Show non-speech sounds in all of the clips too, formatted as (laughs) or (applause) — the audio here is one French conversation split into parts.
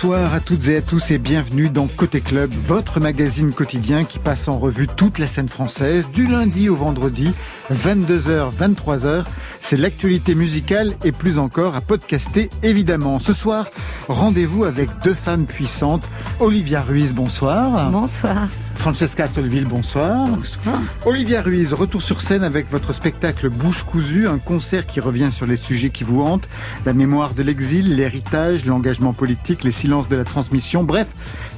Bonsoir à toutes et à tous et bienvenue dans Côté Club, votre magazine quotidien qui passe en revue toute la scène française du lundi au vendredi, 22h, 23h. C'est l'actualité musicale et plus encore à podcaster évidemment. Ce soir, rendez-vous avec deux femmes puissantes. Olivia Ruiz, bonsoir. Bonsoir. Francesca Solville, bonsoir. Bonsoir. Olivia Ruiz, retour sur scène avec votre spectacle Bouche cousue, un concert qui revient sur les sujets qui vous hantent, la mémoire de l'exil, l'héritage, l'engagement politique, les silences de la transmission, bref,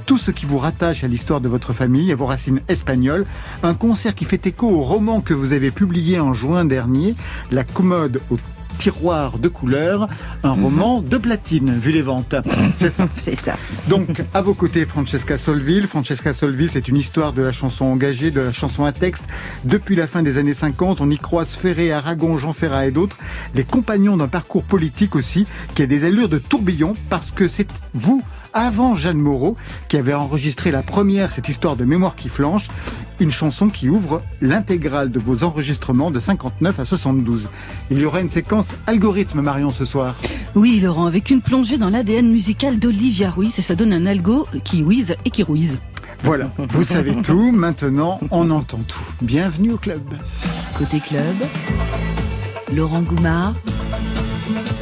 tout ce qui vous rattache à l'histoire de votre famille, à vos racines espagnoles. Un concert qui fait écho au roman que vous avez publié en juin dernier, La commode au tiroir de couleur, un Mhm. roman de platine, vu les ventes. C'est ça. (laughs) C'est ça. Donc, à vos côtés, Francesca Solville. Francesca Solville, c'est une histoire de la chanson engagée, de la chanson à texte. Depuis la fin des années 50, on y croise Ferré, Aragon, Jean Ferrat et d'autres. Les compagnons d'un parcours politique aussi, qui a des allures de tourbillon, parce que c'est vous, avant Jeanne Moreau, qui avez enregistré la première, cette histoire de mémoire qui flanche, une chanson qui ouvre l'intégrale de vos enregistrements de 59 à 72. Il y aura une séquence algorithme, Marion, ce soir. Oui, Laurent, avec une plongée dans l'ADN musical d'Olivia Ruiz, et ça donne un algo qui whiz et qui ruise. Voilà, vous savez (laughs) tout, maintenant on entend tout. Bienvenue au club. Côté club, Laurent Goumard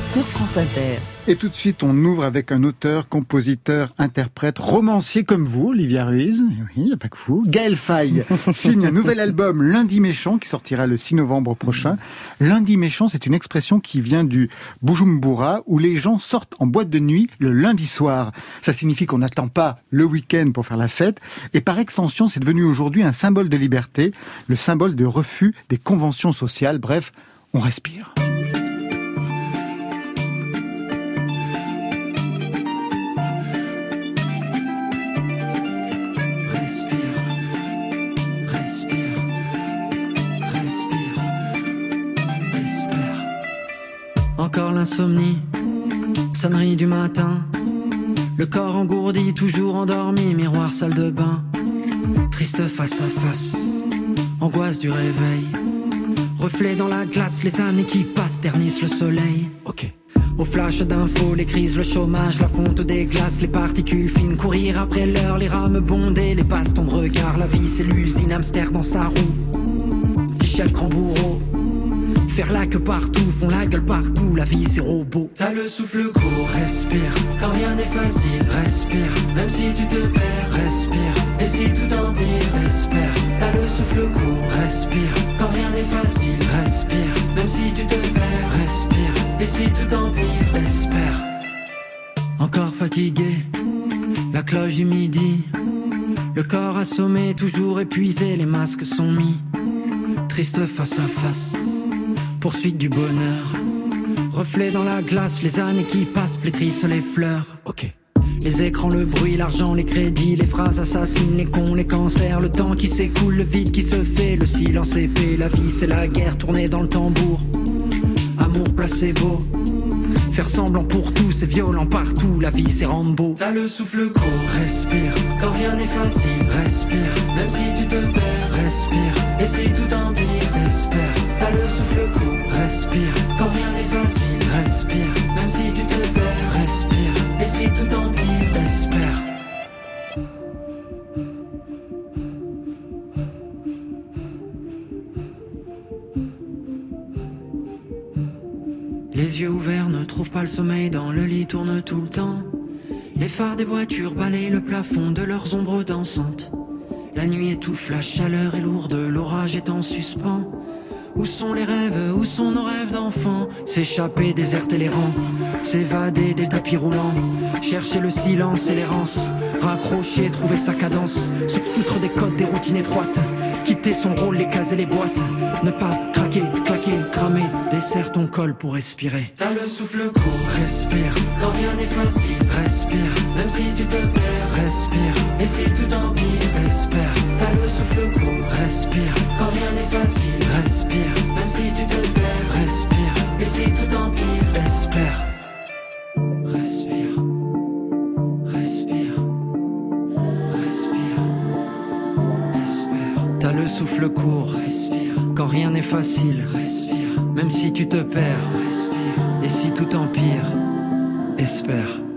sur France Inter. Et tout de suite, on ouvre avec un auteur, compositeur, interprète, romancier comme vous, Olivia Ruiz. Oui, il n'y a pas que vous. Gaël Faye (laughs) signe un nouvel album, Lundi Méchant, qui sortira le 6 novembre prochain. Lundi Méchant, c'est une expression qui vient du Bujumbura, où les gens sortent en boîte de nuit le lundi soir. Ça signifie qu'on n'attend pas le week-end pour faire la fête. Et par extension, c'est devenu aujourd'hui un symbole de liberté, le symbole de refus des conventions sociales. Bref, on. Respire, l'insomnie, sonnerie du matin. Le corps engourdi, toujours endormi, miroir salle de bain. Triste face à face, angoisse du réveil. Reflet dans la glace, les années qui passent ternissent le soleil. Ok. Au flash d'infos, les crises, le chômage, la fonte des glaces, les particules fines, courir après l'heure, les rames bondées, les passes, ton regard, la vie c'est l'usine, hamster dans sa roue. Petit chef grand bourreau, faire la queue partout, font la gueule partout, la vie c'est robot. T'as le souffle court, respire, quand rien n'est facile, respire, même si tu te perds, respire, et si tout empire, espère. T'as le souffle court, respire, quand rien n'est facile, respire, même si tu te perds, respire, et si tout empire, espère. Encore fatigué, la cloche du midi, le corps assommé, toujours épuisé, les masques sont mis, triste face à face poursuite du bonheur. Reflet dans la glace, les années qui passent flétrissent les fleurs. Ok. Les écrans, le bruit, l'argent, les crédits, les phrases assassines, les cons, les cancers, le temps qui s'écoule, le vide qui se fait, le silence épais, la vie c'est la guerre tournée dans le tambour. Amour placebo, faire semblant pour tout, c'est violent partout, la vie c'est Rambo. T'as le souffle court, respire, quand rien n'est facile, respire, même si tu te perds, respire, et si tout empire, T'as le souffle court, respire, quand rien n'est facile, respire, même si tu te perds, respire, et si tout empire, espère. Les yeux ouverts ne trouvent pas le sommeil, dans le lit tournent tout le temps. Les phares des voitures balayent le plafond de leurs ombres dansantes. La nuit étouffe, la chaleur est lourde, l'orage est en suspens. Où sont les rêves, où sont nos rêves d'enfants S'échapper, déserter les rangs, s'évader des tapis roulants, chercher le silence et l'errance, raccrocher, trouver sa cadence, se foutre des codes, des routines étroites, quitter son rôle, les cases et les boîtes, ne pas craquer, claquer, cramer, dessert ton col pour respirer. T'as le souffle court, respire, quand rien n'est facile, respire, même si tu te perds, respire, et si tout empire, espère. T'as le souffle court, respire, quand rien n'est facile, respire, même si tu te perds, respire, et si tout empire, espère. Respire, respire, respire, espère. T'as le souffle court, respire, quand rien n'est facile, respire, même si tu te perds, respire, et si tout empire, espère.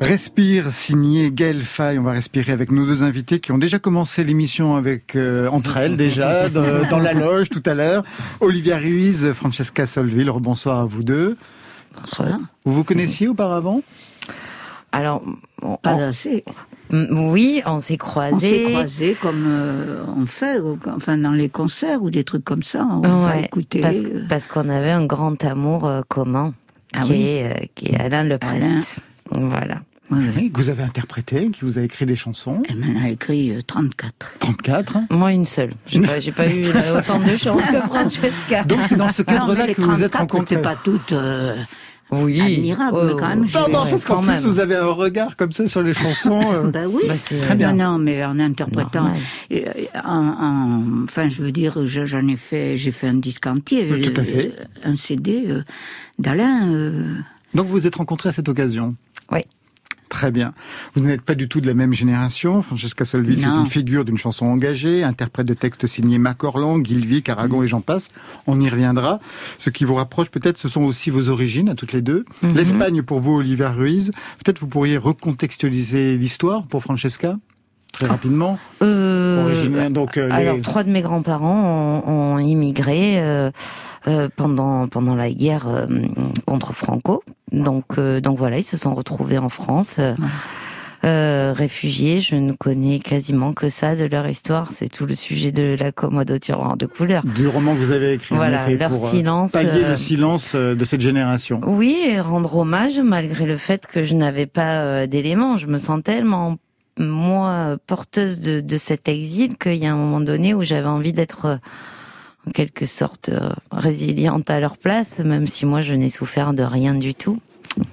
Respire, signé Gaël Fay. On va respirer avec nos deux invités qui ont déjà commencé l'émission avec euh, entre elles déjà dans la loge tout à l'heure. Olivia Ruiz, Francesca Solville. Bonsoir à vous deux. Bonsoir. Vous vous connaissiez auparavant? Alors, pas assez. Oui, on s'est croisés. On s'est croisés comme euh, on fait, enfin dans les concerts ou des trucs comme ça. On va écouter. Euh. Parce, qu'on avait un grand amour commun, ah qui, est, qui, est, Alain Leprest. Voilà. Oui, que vous avez interprété, qui vous a écrit des chansons. Elle m'en a écrit 34. Euh, 34 Moi, une seule. J'ai pas, pas eu autant de chance que (laughs) Francesca. Donc c'est dans ce cadre-là que vous êtes rencontrés. pas toutes... Euh, oui. Admirable, mais quand même. Non, non, parce qu'en plus, vous avez un regard comme ça sur les chansons. Euh. (laughs) bah oui. Bah, très bien. Non, non, mais en interprétant, en, enfin, je veux dire, j'en ai fait, j'ai fait un disque entier. Tout à fait. Un CD d'Alain. Donc vous vous êtes rencontrés à cette occasion. Oui. Très bien. Vous n'êtes pas du tout de la même génération. Francesca Solvi, c'est une figure d'une chanson engagée, interprète de textes signés Macorlan, Guilvic, Aragon et j'en passe. On y reviendra. Ce qui vous rapproche peut-être, ce sont aussi vos origines à toutes les deux. Mhm. L'Espagne pour vous, Olivier Ruiz. Peut-être vous pourriez recontextualiser l'histoire pour Francesca? Très rapidement euh, donc, euh, Alors, trois de mes grands-parents ont, immigré euh, euh, pendant pendant la guerre contre Franco. Donc donc voilà, ils se sont retrouvés en France. réfugiés, je ne connais quasiment que ça de leur histoire. C'est tout le sujet de la commode au tiroir de couleur. Du roman que vous avez écrit, voilà, en leur pour silence, pallier le silence de cette génération. Oui, et rendre hommage malgré le fait que je n'avais pas d'éléments. Je me sens tellement moi porteuse de, de cet exil qu'il y a un moment donné où j'avais envie d'être euh, en quelque sorte euh, résiliente à leur place, même si moi je n'ai souffert de rien du tout.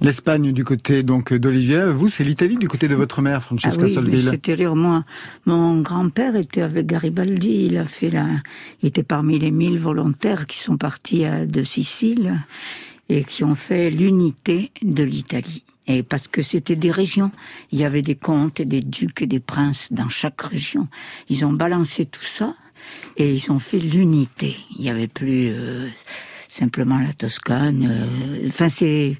L'Espagne du côté donc d'Olivia, vous c'est l'Italie du côté de votre mère Francesca ah oui, C'était moi. Mon grand-père était avec Garibaldi, il a fait la il était parmi les mille volontaires qui sont partis de Sicile et qui ont fait l'unité de l'Italie. Et parce que c'était des régions. Il y avait des comtes et des ducs et des princes dans chaque région. Ils ont balancé tout ça et ils ont fait l'unité. Il n'y avait plus euh, simplement la Toscane. Euh, enfin, c'est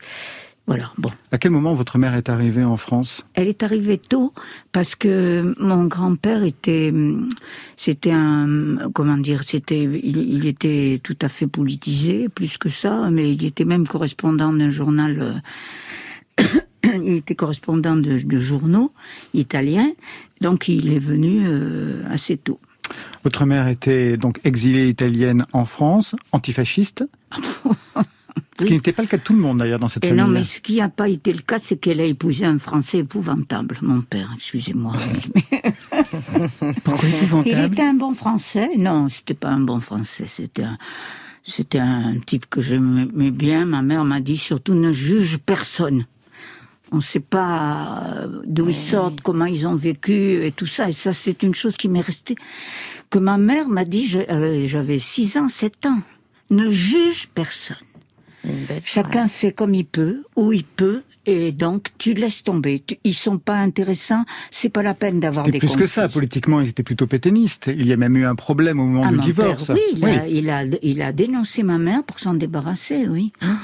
voilà, bon. À quel moment votre mère est arrivée en France? Elle est arrivée tôt parce que mon grand-père était, c'était un, comment dire, c'était, il, était tout à fait politisé, plus que ça, mais il était même correspondant d'un journal euh, il était correspondant de, journaux italiens, donc il est venu euh, assez tôt. Votre mère était donc exilée italienne en France, antifasciste (laughs) Ce qui n'était pas le cas de tout le monde d'ailleurs dans cette famille. Non, mais ce qui n'a pas été le cas, c'est qu'elle a épousé un Français épouvantable, mon père, excusez-moi. (laughs) (laughs) Pourquoi épouvantable Il était un bon Français Non, c'était pas un bon Français, c'était un... C'était un type que j'aimais bien. Ma mère m'a dit surtout ne juge personne. On ne sait pas euh, d'où ils sortent, comment ils ont vécu et tout ça. Et ça, c'est une chose qui m'est restée. Que ma mère m'a dit, euh, j'avais 6 ans, 7 ans. Ne juge personne. Chacun fait comme il peut, où il peut, et donc tu laisses tomber. ils sont pas intéressants, c'est pas la peine d'avoir des. Plus que ça, politiquement, ils étaient plutôt pétainistes. Il y a même eu un problème au moment ah, du divorce. oui, il, A, il, a, il, a, dénoncé ma mère pour s'en débarrasser, oui. Ah,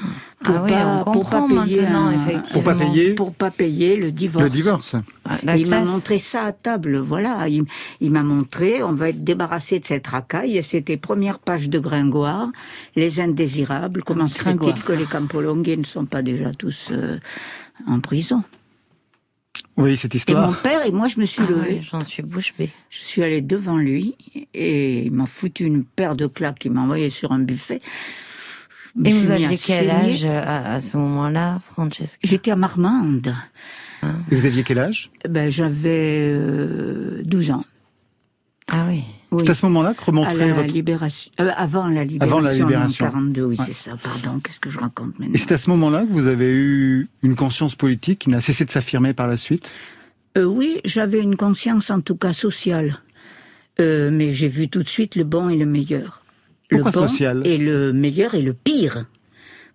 pour ah pas, on pour pas payer maintenant, effectivement. Pour pas payer. Pour pas payer le divorce. Le divorce. Ah, il m'a montré ça à table, voilà. Il, il m'a montré, on va être débarrassé de cette racaille. C'était première page de Gringoire, les indésirables. Comment se fait-il que les Campolongues ne sont pas déjà tous euh, en prison? Oui, cette histoire. Et mon père et moi, je me suis ah levé. J'en suis bouche bée. Je suis allé devant lui et il m'a foutu une paire de claques qu'il m'a envoyé sur un buffet. Et vous aviez quel âge à, ce moment-là, Francesca? J'étais à Marmande. Ah. Et vous aviez quel âge? Ben, J'avais 12 euh, ans. Ah oui. C'est à ce moment-là que remonterait votre... libération, euh, avant la libération. Avant la libération. En 42, oui, c'est ça. Pardon, qu'est-ce que je raconte maintenant? Et c'est à ce moment-là que vous avez eu une conscience politique qui n'a cessé de s'affirmer par la suite? Euh, Oui, j'avais une conscience en tout cas sociale. Euh, mais j'ai vu tout de suite le bon et le meilleur. Pourquoi le bon social Et le meilleur et le pire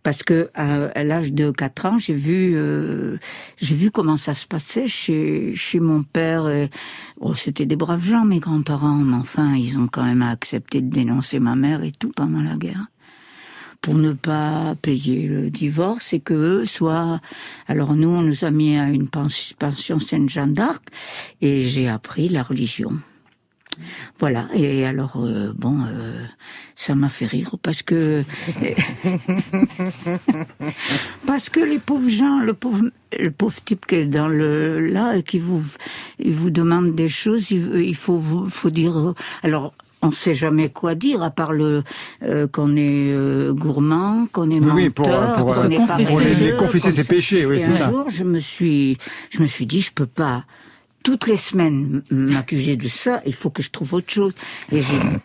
parce que à, l'âge de 4 ans, j'ai vu euh, j'ai vu comment ça se passait chez chez mon père. Et, oh, c'était des braves gens, mes grands-parents, mais enfin, ils ont quand même accepté de dénoncer ma mère et tout pendant la guerre. pour ne pas payer le divorce et que eux soient. Alors nous, on nous a mis à une pension Sainte-Jeanne d'Arc et j'ai appris la religion. Voilà. Et alors, euh, bon, euh, ça m'a fait rire parce que (laughs) parce que les pauvres gens, le pauvre le pauvre type qui est dans le là et qui vous il vous demande des choses, il, faut faut dire. Alors on sait jamais quoi dire à part le euh, qu'on est gourmand, qu'on est menteur, pour, pour, qu'on est pour les, confesser ses péchés, oui, c'est ça. Un jour, je me suis, je me suis dit, je peux pas toutes les semaines m'accuser de ça, il faut que je trouve autre chose. Et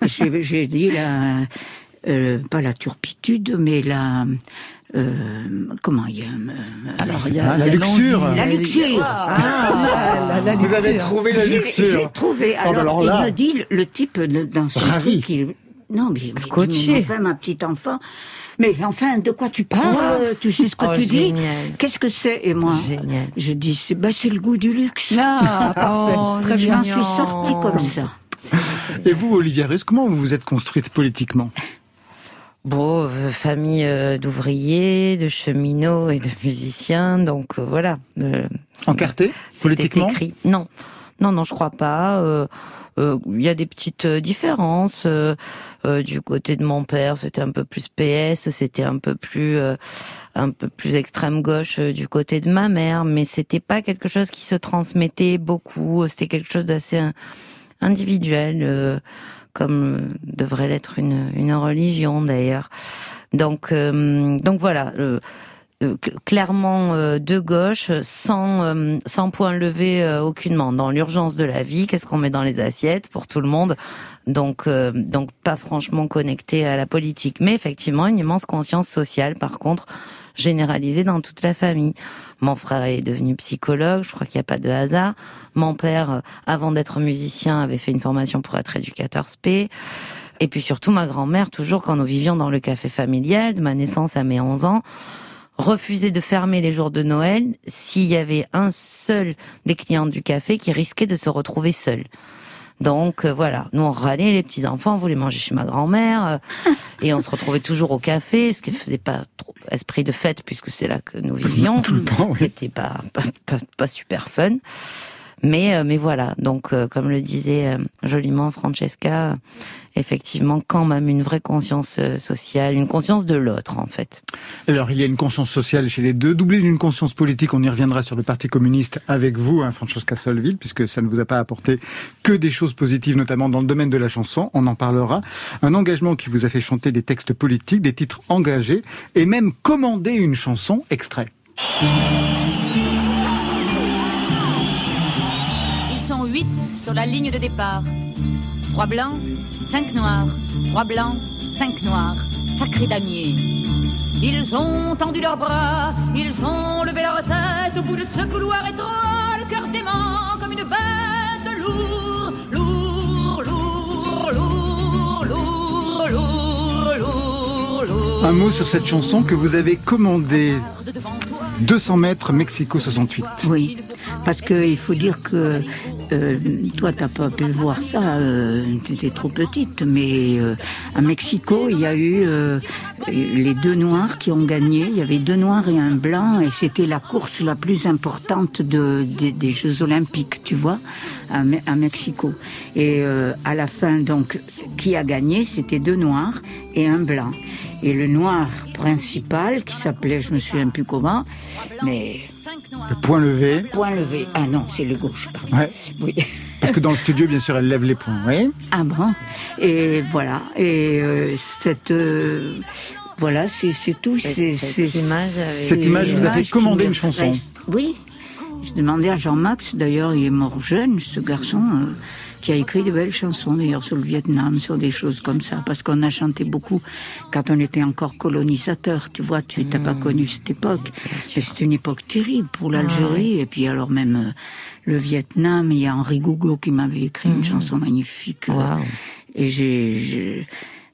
(laughs) j'ai dit la, euh, pas la turpitude, mais la, euh, comment il y a, euh, Alors, il y a, la, luxure. La luxure. Ah, la, Vous avez trouvé la luxure. J'ai trouvé. Oh, bah alors, il me dit, le, type dans son Ravi. truc, non, mais, mais, enfin, ma petite enfant, mais enfin, de quoi tu parles Tu sais ce que oh, tu dis Qu'est-ce que c'est Et moi, je dis, c'est bah, le goût du luxe. Ah, (laughs) parfait. Oh, Très je m'en suis sortie comme ça. Et vous, Olivia Russe, comment vous vous êtes construite politiquement Bon, euh, famille euh, d'ouvriers, de cheminots et de musiciens, donc euh, voilà. Encarté politiquement écrit. Non, non, non, je crois pas. Euh, il y a des petites euh, différences. Euh, du côté de mon père, c'était un peu plus PS, c'était un peu plus extrême gauche du côté de ma mère, mais c'était pas quelque chose qui se transmettait beaucoup. C'était quelque chose d'assez individuel, comme devrait l'être une, religion d'ailleurs. Donc voilà. Euh, clairement euh, de gauche, sans euh, sans point levé aucunement. Dans l'urgence de la vie, qu'est-ce qu'on met dans les assiettes pour tout le monde? Donc donc pas franchement connecté à la politique, mais effectivement une immense conscience sociale. Par contre, généralisée dans toute la famille. Mon frère est devenu psychologue, je crois qu'il n'y a pas de hasard. Mon père, avant d'être musicien, avait fait une formation pour être éducateur spé. Et puis surtout ma grand-mère, toujours quand nous vivions dans le café familial, de ma naissance à mes 11 ans, refuser de fermer les jours de Noël s'il y avait un seul des clients du café qui risquait de se retrouver seul. Donc euh, voilà, nous on râlait, les petits enfants voulaient manger chez ma grand-mère euh, et on se retrouvait toujours au café, ce qui faisait pas trop esprit de fête puisque c'est là que nous vivions. Tout le temps, C'était pas, pas, pas, super fun. Mais, euh, mais voilà, donc euh, comme le disait euh, joliment Francesca, effectivement, quand même une vraie conscience sociale, une conscience de l'autre en fait. Alors il y a une conscience sociale chez les deux, doublée d'une conscience politique, on y reviendra sur le Parti communiste avec vous, hein, Francesca Solville, puisque ça ne vous a pas apporté que des choses positives, notamment dans le domaine de la chanson, on en parlera. Un engagement qui vous a fait chanter des textes politiques, des titres engagés, et même commander une chanson extrait. sur la ligne de départ. Trois blancs, cinq noirs, trois blancs, cinq noirs, sacré damier. Ils ont tendu leurs bras, ils ont levé leur tête au bout de ce couloir étroit, le cœur dément comme une bête lourd, lourd, lourd, lourd, lourd, lourd, lourd, lourd. Un mot sur cette chanson que vous avez commandée 200 mètres Mexico 68. Oui, parce qu'il faut dire que euh, toi, t'as pas pu voir ça, euh, tu étais trop petite, mais euh, à Mexico, il y a eu les deux noirs qui ont gagné. Il y avait deux noirs et un blanc, et c'était la course la plus importante de, des Jeux Olympiques, tu vois, à, à Mexico. Et à la fin, donc, qui a gagné C'était deux noirs et un blanc. Et le noir principal, qui s'appelait, je me souviens plus comment, mais le point levé. Point levé. Ah non, c'est le gauche, pardon. Ouais. Oui. Parce que dans le studio, bien sûr, elle lève les poings, oui. Ah bon? Et voilà. Et euh, cette... Euh, voilà, c'est tout. Cette, cette, image, cette image vous avez commandé une chanson. Oui. Je demandais à Jean-Max, d'ailleurs, il est mort jeune, ce garçon. Euh, qui a écrit de belles chansons d'ailleurs sur le Vietnam, sur des choses comme ça, parce qu'on a chanté beaucoup quand on était encore colonisateur. Tu vois, tu n'as pas mmh. connu cette époque. C'est une époque terrible pour l'Algérie, et puis alors même euh, le Vietnam. Il y a Henri Gougo qui m'avait écrit une mmh. chanson magnifique. Euh, et j'ai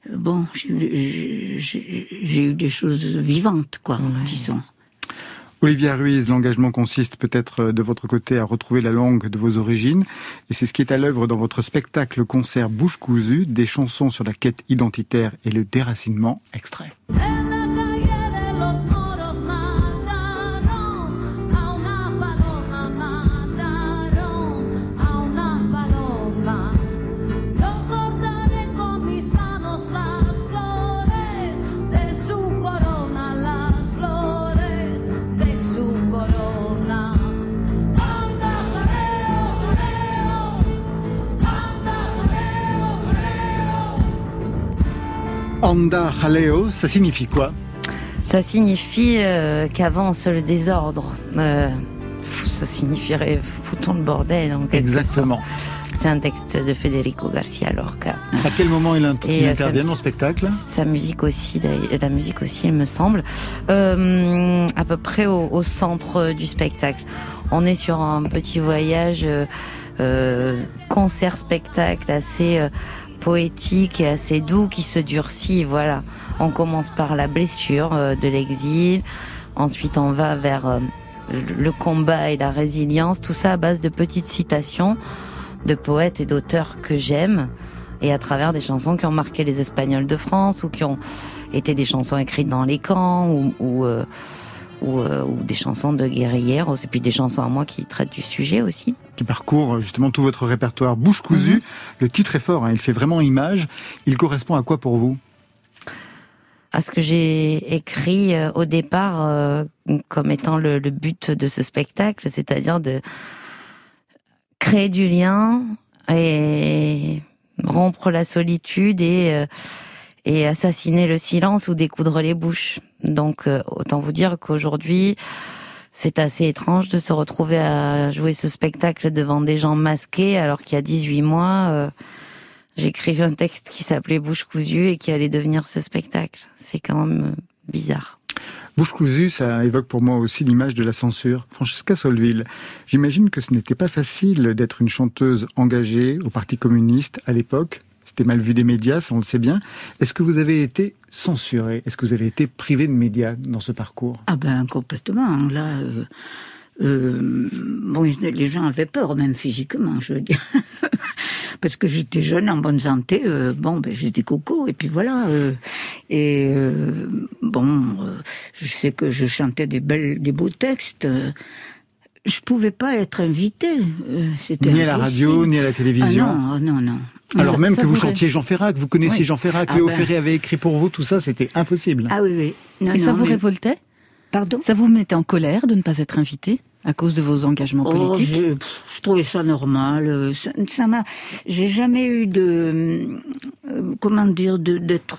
bon, j'ai eu des choses vivantes, quoi, disons. Olivia Ruiz, l'engagement consiste peut-être euh, de votre côté à retrouver la langue de vos origines, et c'est ce qui est à l'œuvre dans votre spectacle-concert Bouche cousue, des chansons sur la quête identitaire et le déracinement, extrait. Anda Jaleo, ça signifie quoi? Ça signifie euh, qu'avance le désordre. Euh, ça signifierait foutons le bordel en quelque Exactement. C'est un texte de Federico Garcia Lorca. À quel moment il, euh, intervient dans le spectacle? Sa musique aussi, la musique aussi, il me semble, à peu près au, centre du spectacle. On est sur un petit voyage concert-spectacle assez poétique et assez doux qui se durcit. Voilà, on commence par la blessure euh, de l'exil, ensuite on va vers euh, le combat et la résilience, tout ça à base de petites citations de poètes et d'auteurs que j'aime. Et à travers des chansons qui ont marqué les Espagnols de France ou qui ont été des chansons écrites dans les camps ou, euh, ou, des chansons de guerrières, et puis des chansons à moi qui traitent du sujet aussi qui parcourt justement tout votre répertoire. Bouche cousue, mhm. le titre est fort, hein, il fait vraiment image. Il correspond à quoi pour vous? À ce que j'ai écrit euh, au départ euh, comme étant le, but de ce spectacle, c'est-à-dire de créer du lien et rompre la solitude et, euh, et assassiner le silence ou découdre les bouches. Donc autant vous dire qu'aujourd'hui, c'est assez étrange de se retrouver à jouer ce spectacle devant des gens masqués alors qu'il y a 18 mois, euh, j'écrivais un texte qui s'appelait Bouche cousue et qui allait devenir ce spectacle. C'est quand même euh, bizarre. Bouche cousue, ça évoque pour moi aussi l'image de la censure. Francesca Solville, j'imagine que ce n'était pas facile d'être une chanteuse engagée au Parti communiste à l'époque. C'était mal vu des médias, ça on le sait bien. Est-ce que vous avez été censuré? Est-ce que vous avez été privé de médias dans ce parcours? Ah ben complètement. Là, euh, euh, bon, les gens avaient peur, même physiquement, je veux dire. (laughs) Parce que j'étais jeune, en bonne santé, euh, bon, ben, j'étais coco, et puis voilà. et bon, je sais que je chantais des, belles, des beaux textes. je pouvais pas être invitée. ni à la radio, ni à la télévision. Ah non, non, non. Alors même que vous chantiez Jean Ferrat, que vous connaissiez Jean Ferrat, que Léo ah ben. Ferré avait écrit pour vous, tout ça, c'était impossible. Ah oui, oui. Et ça vous révoltait? Pardon? Ça vous mettait en colère de ne pas être invité? À cause de vos engagements oh, politiques je, trouvais ça normal. Euh, ça m'a, j'ai jamais eu de, euh, comment dire, d'être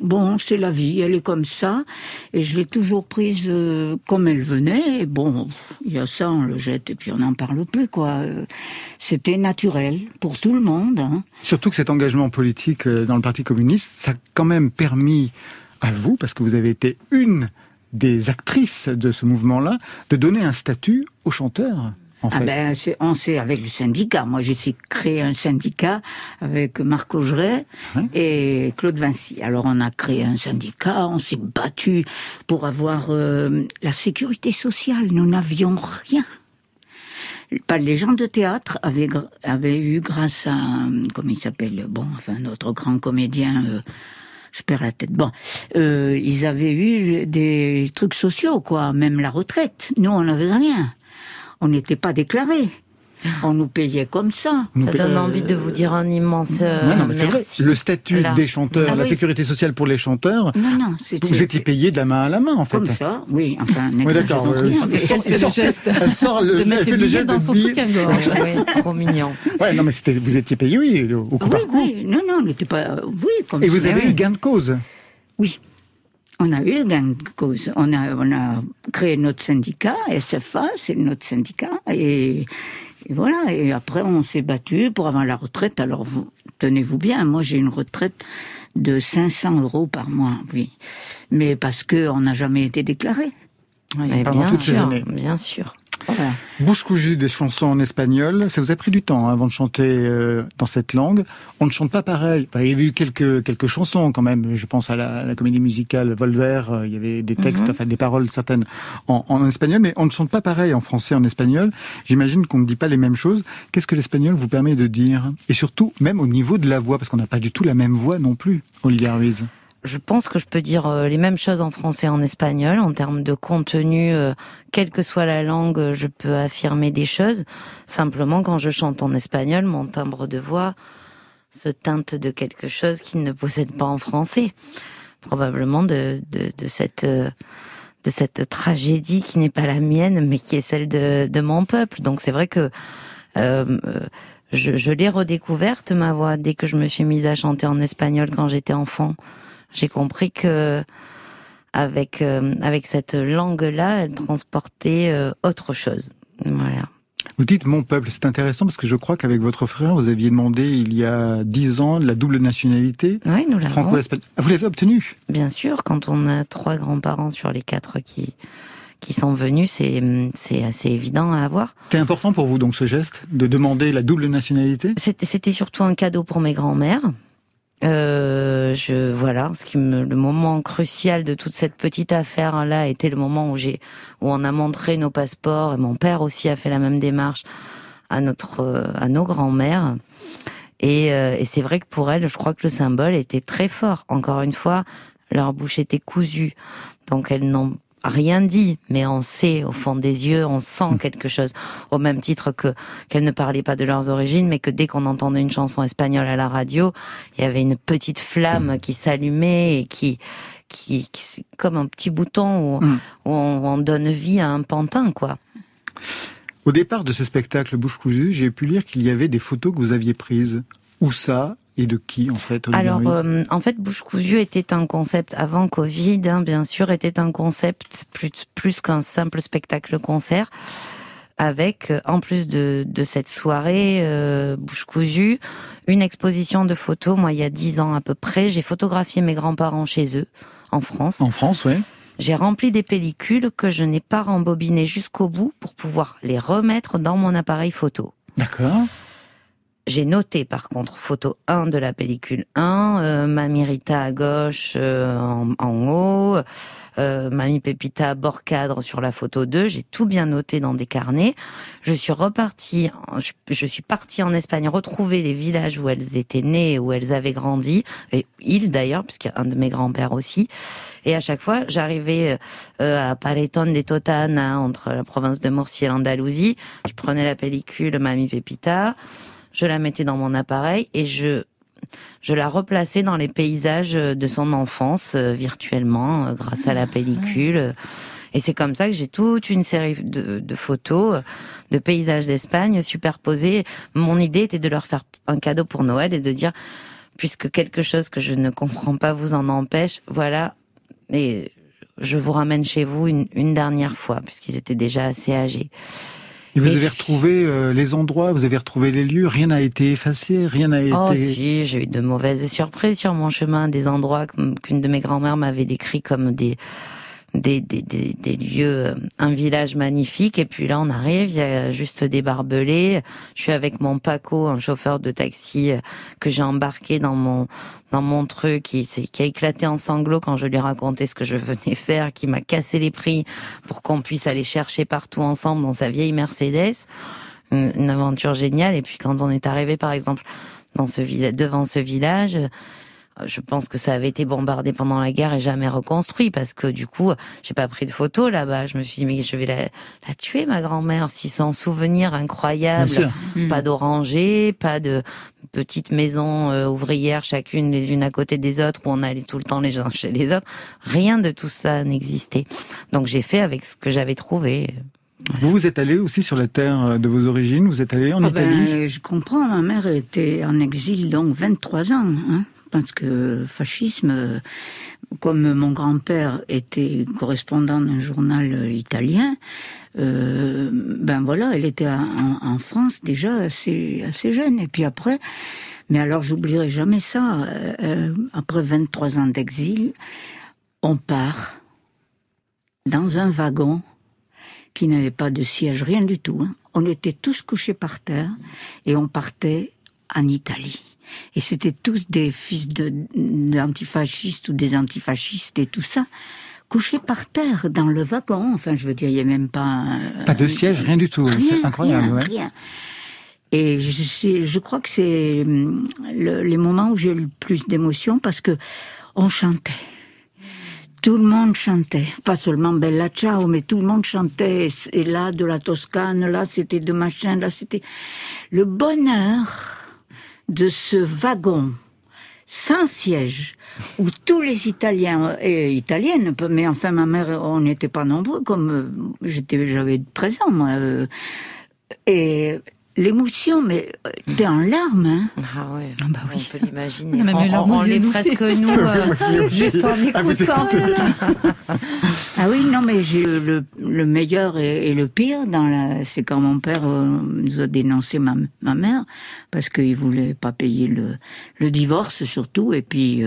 bon. C'est la vie, elle est comme ça, et je l'ai toujours prise euh, comme elle venait. Et bon, il y a ça, on le jette et puis on n'en parle plus, quoi. C'était naturel pour tout le monde. Hein. Surtout que cet engagement politique dans le Parti communiste, ça a quand même permis à vous, parce que vous avez été une des actrices de ce mouvement-là de donner un statut aux chanteurs. En ah fait. ben, on sait avec le syndicat. Moi, j'ai créé un syndicat avec Marc Augeret et Claude Vinci. Alors, on a créé un syndicat, on s'est battu pour avoir euh, la sécurité sociale. Nous n'avions rien. Pas les gens de théâtre avaient, avaient eu grâce à, comment il s'appelle, bon, enfin, notre grand comédien. Euh, je perds la tête. Bon, euh, ils avaient eu des trucs sociaux, quoi, même la retraite. Nous, on n'avait rien. On n'était pas déclarés. On nous payait comme ça. Ça donne envie de vous dire un immense euh, merci. Le statut des chanteurs, ah la sécurité sociale pour les chanteurs, non, non, vous étiez payé de la main à la main, en fait. Comme ça, oui. Enfin, oui, d'accord. Euh, elle fait le geste. Elle sort le, de mettre le geste dans son soutien-gorge. oui, trop mignon. Ouais, non, mais vous étiez payé, oui, au coup par coup. Oui, non, non, on n'était pas. Euh, oui, comme Et vous avez eu gain de cause Oui. On a eu gain de cause. On a, on a créé notre syndicat, SFA, c'est notre syndicat, et et voilà, et après on s'est battu pour avoir la retraite. Alors vous, tenez-vous bien, moi j'ai une retraite de 500 euros par mois, oui. Mais parce que on n'a jamais été déclaré. Oui, pendant toutes ces années. Bien sûr. Bouche cousue des chansons en espagnol, ça vous a pris du temps hein, avant de chanter euh, dans cette langue. On ne chante pas pareil. il y avait eu quelques quelques chansons quand même. Je pense à la, comédie musicale Volver. Euh, il y avait des textes, mhm. enfin des paroles certaines en, en, espagnol, mais on ne chante pas pareil en français, en espagnol. J'imagine qu'on ne dit pas les mêmes choses. Qu'est-ce que l'espagnol vous permet de dire? Et surtout, même au niveau de la voix, parce qu'on n'a pas du tout la même voix non plus, Olivia Ruiz je pense que je peux dire euh, les mêmes choses en français et en espagnol. En termes de contenu, euh, quelle que soit la langue, je peux affirmer des choses. Simplement, quand je chante en espagnol, mon timbre de voix se teinte de quelque chose qu'il ne possède pas en français. Probablement de. Euh, cette tragédie qui n'est pas la mienne, mais qui est celle de, mon peuple. Donc c'est vrai que je l'ai redécouverte, ma voix, dès que je me suis mise à chanter en espagnol quand j'étais enfant j'ai compris que avec euh, avec cette langue-là, elle transportait euh, autre chose. Voilà. Vous dites mon peuple, c'est intéressant parce que je crois qu'avec votre frère, vous aviez demandé il y a dix ans la double nationalité. Oui, nous l'avons. Ah, vous l'avez obtenu Bien sûr, quand on a trois grands-parents sur les quatre qui qui sont venus, c'est c'est assez évident à avoir. C'était important pour vous donc ce geste de demander la double nationalité? C'était surtout un cadeau pour mes grands-mères euh, je voilà, ce qui me, le moment crucial de toute cette petite affaire là était le moment où j'ai où on a montré nos passeports et mon père aussi a fait la même démarche à notre à nos grands-mères. Et, euh, et c'est vrai que pour elles, je crois que le symbole était très fort. Encore une fois, leur bouche était cousue, donc elles n'ont rien dit, mais on sait au fond des yeux, on sent mm. quelque chose. Au même titre que qu'elles ne parlaient pas de leurs origines, mais que dès qu'on entendait une chanson espagnole à la radio, il y avait une petite flamme qui s'allumait et qui, qui, comme un petit bouton où, mm. on, donne vie à un pantin, quoi. Au départ de ce spectacle Bouche cousue, j'ai pu lire qu'il y avait des photos que vous aviez prises. Où ça? Et de qui en fait Alors euh, en fait Bouche cousue était un concept avant Covid, hein, bien sûr, était un concept plus plus qu'un simple spectacle concert avec, euh, en plus de, de cette soirée euh, bouche cousue, une exposition de photos. Moi, il y a dix ans à peu près, j'ai photographié mes grands-parents chez eux, en France. En France, oui. J'ai rempli des pellicules que je n'ai pas rembobinées jusqu'au bout pour pouvoir les remettre dans mon appareil photo. D'accord. J'ai noté par contre photo 1 de la pellicule 1, euh, Mamie Rita à gauche euh, en, haut, euh, Mamie Pépita bord cadre sur la photo 2. J'ai tout bien noté dans des carnets. Je suis repartie, je, suis partie en Espagne retrouver les villages où elles étaient nées, où elles avaient grandi, et il d'ailleurs, puisqu'il y a un de mes grands-pères aussi. Et à chaque fois, j'arrivais euh, à Paletón de Totana, entre la province de Murcie et l'Andalousie. Je prenais la pellicule Mamie Pépita je la mettais dans mon appareil et je je la replaçais dans les paysages de son enfance euh, virtuellement euh, grâce à la ah, pellicule. Et c'est comme ça que j'ai toute une série de, de photos euh, de paysages d'Espagne superposés. Mon idée était de leur faire un cadeau pour Noël et de dire, puisque quelque chose que je ne comprends pas vous en empêche, voilà, et je vous ramène chez vous une, une dernière fois, puisqu'ils étaient déjà assez âgés. Et vous avez retrouvé euh, les endroits, vous avez retrouvé les lieux, rien n'a été effacé, rien n'a oh, été... Oh si, j'ai eu de mauvaises surprises sur mon chemin, des endroits qu'une de mes grand-mères m'avait décrit comme des des, des, des, des, lieux, euh, un village magnifique. Et puis là, on arrive, il y a juste des barbelés. Je suis avec mon Paco, un chauffeur de taxi euh, que j'ai embarqué dans mon dans mon truc, qui, qui a éclaté en sanglots quand je lui ai raconté ce que je (laughs) venais faire, qui m'a cassé les prix pour qu'on puisse aller chercher partout ensemble dans sa vieille Mercedes. Une, une aventure géniale. Et puis quand on est arrivé, par exemple, dans ce devant ce village, je pense que ça avait été bombardé pendant la guerre et jamais reconstruit parce que du coup, j'ai pas pris de photos là-bas. Je me suis dit mais je vais la, tuer ma grand-mère si son souvenir incroyable, pas d'oranger, pas de petite maison euh, ouvrière chacune les unes à côté des autres où on allait tout le temps les uns (laughs) chez les autres. Rien de tout ça n'existait. Donc j'ai fait avec ce que j'avais trouvé. Vous, vous êtes allé aussi sur la terre de vos origines, vous êtes allé en ah ben, Italie Je comprends, ma mère était en exil donc 23 ans. Hein parce que fascisme, comme mon grand-père était correspondant d'un journal italien, euh, ben voilà, elle était en, France déjà assez jeune. Et puis après, mais alors j'oublierai jamais ça. Euh, après 23 ans d'exil, on part dans un wagon qui n'avait pas de siège, rien du tout. Hein. On était tous couchés par terre et on partait en Italie. Et c'était tous des fils d'antifascistes ou des antifascistes et tout ça couchés par terre dans le wagon. Enfin, je veux dire, il n'y a même pas. Pas de siège, rien du tout. C'est incroyable. Rien, rien. Et je, je, crois que c'est hum, le, les moments où j'ai eu le plus d'émotion parce que on chantait. Tout le monde chantait, pas seulement Bella Ciao, mais tout le monde chantait. Et là, de la Toscane, là, c'était de machin, là, c'était le bonheur de ce wagon sans siège, où tous les Italiens et Italiennes, mais enfin ma mère, on n'était pas nombreux, comme euh, j'étais, j'avais 13 ans moi, euh, et l'émotion, mais euh, t'es en larmes. Hein ah ouais, ah bah oui. (laughs) on peut l'imaginer. On, on, on les presque nous, euh, juste en ah, écoutant. (laughs) ah oui, non, mais j'ai le, le meilleur et, le pire dans la, c'est quand mon père euh, nous a dénoncé ma, ma mère parce qu'il voulait pas payer le, le divorce surtout, et puis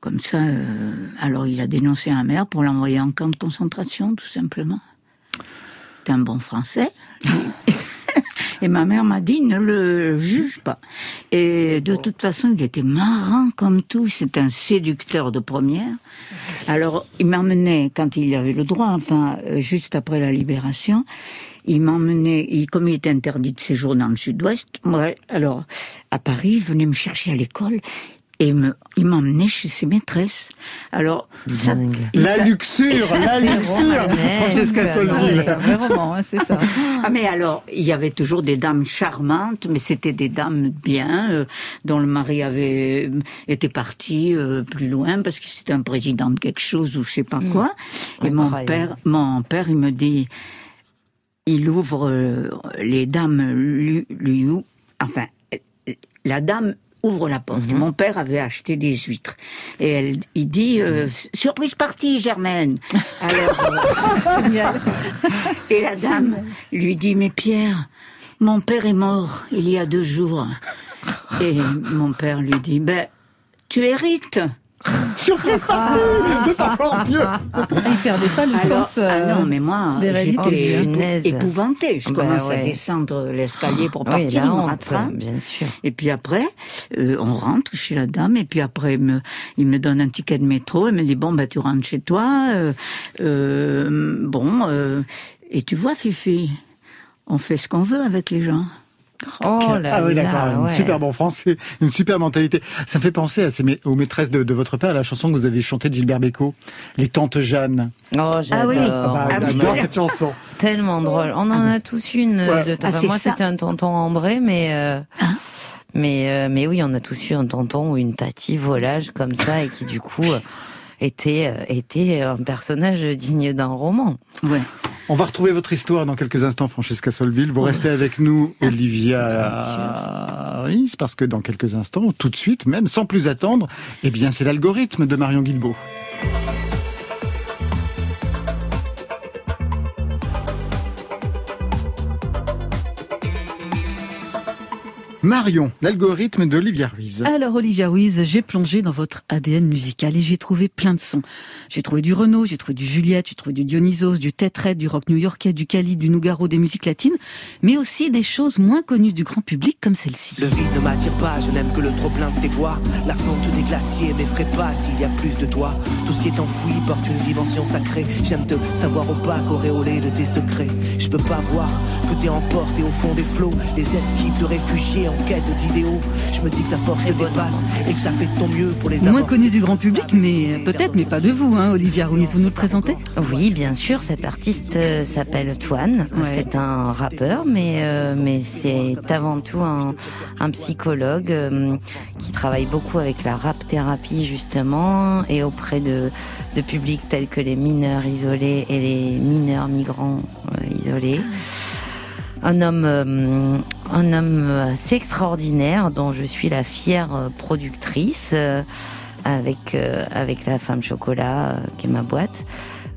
comme ça, alors il a dénoncé ma mère pour l'envoyer en camp de concentration, tout simplement. C'était un bon français. (laughs) Et ma mère m'a dit, ne le juge pas. Et de toute façon, il était marrant comme tout. C'est un séducteur de première. Alors, il m'emmenait, quand il avait le droit, enfin, euh, juste après la libération, il m'emmenait, comme il était interdit de séjour dans le sud-ouest, moi, alors, à Paris, il venait me chercher à l'école, et me, il m'emmenait chez ses maîtresses. Alors, ça, la luxure, la luxure, Francesca Solville. Hein, c'est ça. (laughs) Ah mais alors, il y avait toujours des dames charmantes, mais c'était des dames bien, euh, dont le mari avait euh, été parti euh, plus loin parce que c'était un président de quelque chose ou je sais pas hmm. quoi. Et mon père, mon père, il me dit, il ouvre les dames lui, lui enfin, la dame ouvre la porte. Mhm. Mon père avait acheté des huîtres. Et elle, il dit, euh, surprise partie, Germaine. Alors, (laughs) euh, (laughs) et la dame lui dit, mais Pierre, mon père est mort il y a deux jours. Et mon père lui dit, ben, tu hérites. (laughs) Surprise partie C'est encore mieux Il perdait pas le sens. ah non, mais moi, j'étais épouvantée. Je bah commence à descendre l'escalier pour ah partir, oui, Bien sûr. Et puis après, euh, on rentre chez la dame, et puis après, il me, il me donne un ticket de métro, elle me dit, bon, bah, tu rentres chez toi, euh, euh, bon, euh, et tu vois, Fifi, on fait ce qu'on veut avec les gens. Oh là ah oui, d'accord, une super bon français, une super mentalité. Ça me fait penser à ces, aux maîtresses de, votre père, à la chanson que vous avez chantée de Gilbert Bécaud, Les Tantes Jeanne. Oh, j'adore. Ah oui, ah bah, ah cette chanson. (laughs) Tellement drôle. On en a tous une de ta... Moi, c'était un tonton André, mais... Euh... Hein mais, euh, mais oui, on a tous eu un tonton ou une tati volage comme ça et qui du coup était, euh, était un personnage digne d'un roman. Ouais. On va retrouver votre histoire dans quelques instants, Francesca Solville. Vous restez avec nous, Olivia Riz, parce que dans quelques instants, tout de suite, même sans plus attendre, eh bien, c'est l'algorithme de Marion Guilbault. Marion, l'algorithme d'Olivia Ruiz. Alors Olivia Ruiz, j'ai plongé dans votre ADN musical et j'ai trouvé plein de sons. J'ai trouvé du Renault, j'ai trouvé du Juliette, j'ai trouvé du Dionysos, du Tetraed, du rock new-yorkais, du Cali, du Nougaro, des musiques latines, mais aussi des choses moins connues du grand public comme celle-ci. Le vide ne m'attire pas, je n'aime que le trop plein de tes voix. La fonte des glaciers m'effraie pas s'il y a plus de toi. Tout ce qui est enfoui porte une dimension sacrée. J'aime te savoir opaque, auréolé de tes secrets. Je veux pas voir que t'es emporté au fond des flots, les esquives de réfugiés en quête d'idéaux. Je me dis que ta force te dépasse et que t'as fait de ton mieux pour les Moins connu du grand public, mais peut-être, mais pas de vous, hein, Olivia Ruiz. Vous nous le présentez Oui, bien sûr. Cet artiste euh, s'appelle Toine. C'est un rappeur, mais, euh, mais c'est avant tout un, un psychologue euh, qui travaille beaucoup avec la rap thérapie, justement, et auprès de, de publics tels que les mineurs isolés et les mineurs migrants isolés un homme, euh, un homme assez extraordinaire dont je suis la fière productrice euh, avec avec la femme chocolat qui est ma boîte.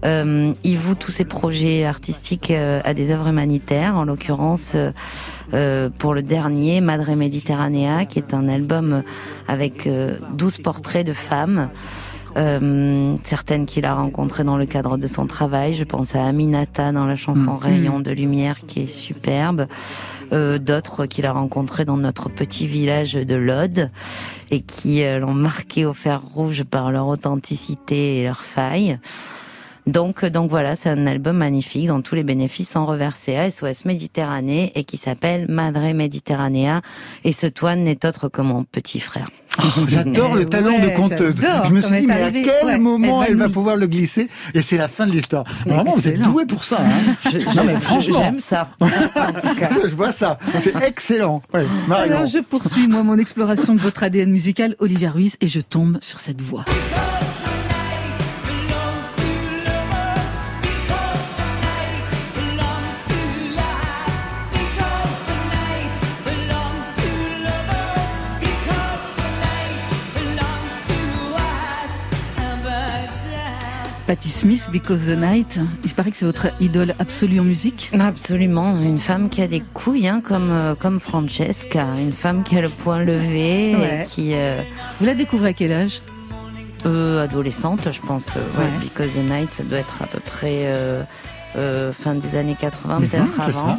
il voue tous ses projets artistiques à des œuvres humanitaires, en l'occurrence pour le dernier, Madre Mediterranea, qui est un album avec 12 portraits de femmes Euh, certaines qu'il a rencontrées dans le cadre de son travail. Je pense à Aminata dans la chanson Mm. Rayon de lumière qui est superbe. Euh, D'autres qu'il a rencontrées dans notre petit village de Lode et qui euh, l'ont marqué au fer rouge par leur authenticité et leur faille. Donc, euh, donc voilà, c'est un album magnifique dont tous les bénéfices sont reversés à SOS Méditerranée et qui s'appelle Madre Mediterranea. Et ce toine n'est autre que mon petit frère. J'adore le talent Ouais, de conteuse. Je me suis dit, mais à quel Ouais, moment elle va pouvoir le glisser Et c'est la fin de l'histoire. Vraiment, vous êtes doué pour ça. Hein (laughs) Je- non, mais je- franchement, J'aime ça. (laughs) En tout cas. je vois ça. C'est excellent. Ouais. Alors je poursuis moi mon exploration de votre ADN musical, Olivia Ruiz, et je tombe sur cette voix. Patti Smith, Because the Night. Il paraît que c'est votre idole absolue en musique. Absolument, une femme qui a des couilles, hein, comme euh, comme Francesca, une femme qui a le poing levé, Ouais. et qui euh, Vous la découvrez à quel âge? euh, adolescente, je pense. euh, ouais, Ouais. Because the Night, ça doit être à peu près euh, fin des années 80, C'est ça, peut-être ça. avant.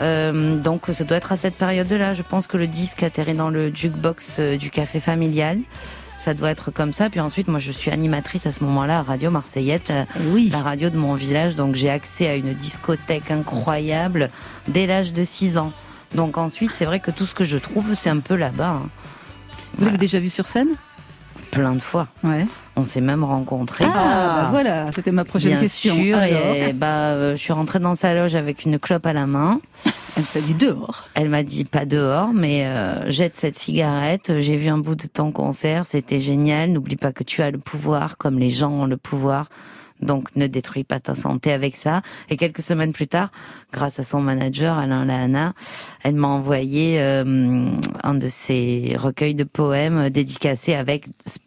Euh, donc ça doit être à cette période-là. Je pense que le disque atterrit dans le jukebox du café familial. Ça doit être comme ça. Puis ensuite, moi, je suis animatrice à ce moment-là à Radio Marseillette, euh, Oui. la radio de mon village. Donc j'ai accès à une discothèque incroyable dès l'âge de 6 ans. Donc ensuite, c'est vrai que tout ce que je trouve, c'est un peu là-bas. hein. Vous l'avez déjà vu sur scène? Plein de fois. Ouais. On s'est même rencontrés. Ah, bah voilà, c'était ma prochaine Bien question. sûr, Alors, et bah, euh, je suis rentrée dans sa loge avec une clope à la main. elle t'a dit dehors. Elle m'a dit pas dehors, mais euh, jette cette cigarette. J'ai vu un bout de ton concert, c'était génial. N'oublie pas que tu as le pouvoir, comme les gens ont le pouvoir. Donc ne détruis pas ta santé avec ça. Et quelques semaines plus tard, grâce à son manager Alain Lahana, elle m'a envoyé euh, un de ses recueils de poèmes dédicacés avec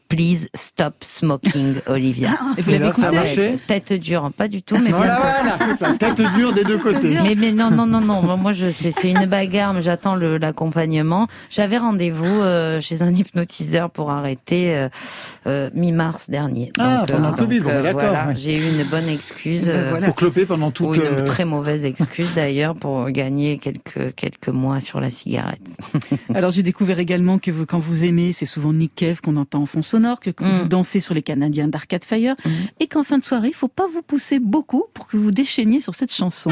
Please Stop Smoking, (laughs) Olivia. Et vous l'avez là, ça a écouté marché Tête dure, pas du tout, mais Voilà, voilà, c'est ça. Tête dure des deux côtés. Mais, mais non, non, non, non. Moi, je, c'est, c'est une bagarre, mais j'attends le, l'accompagnement. J'avais rendez-vous euh, chez un hypnotiseur pour arrêter euh, euh, mi-mars dernier. Ah, pendant le Covid, bon, d'accord, voilà, ouais. j'ai eu une bonne excuse. Ben voilà. Pour cloper pendant toute. ou une euh, très mauvaise excuse d'ailleurs pour gagner quelques quelques mois sur la cigarette. (laughs) Alors j'ai découvert également que vous, quand vous aimez, c'est souvent Nick Cave qu'on entend en fond sonore, que quand Mm. vous dansez sur les Canadiens d'Arcade Fire, Mm. et qu'en fin de soirée, il faut pas vous pousser beaucoup pour que vous déchaîniez sur cette chanson.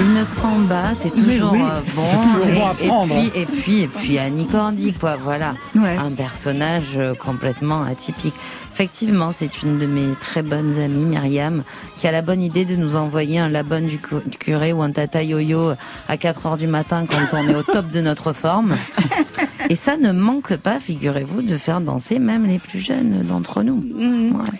Une samba, c'est toujours oui. bon. Toujours et, bon à et puis et puis et puis Annie Cordy quoi, voilà. Ouais. un personnage euh, complètement atypique. Effectivement, c'est une de mes très bonnes amies, Myriam, qui a la bonne idée de nous envoyer un labonne du, cu- du curé ou un tata yo-yo à 4 heures du matin quand on est au top de notre forme. Et ça ne manque pas, figurez-vous, de faire danser même les plus jeunes d'entre nous. Ouais.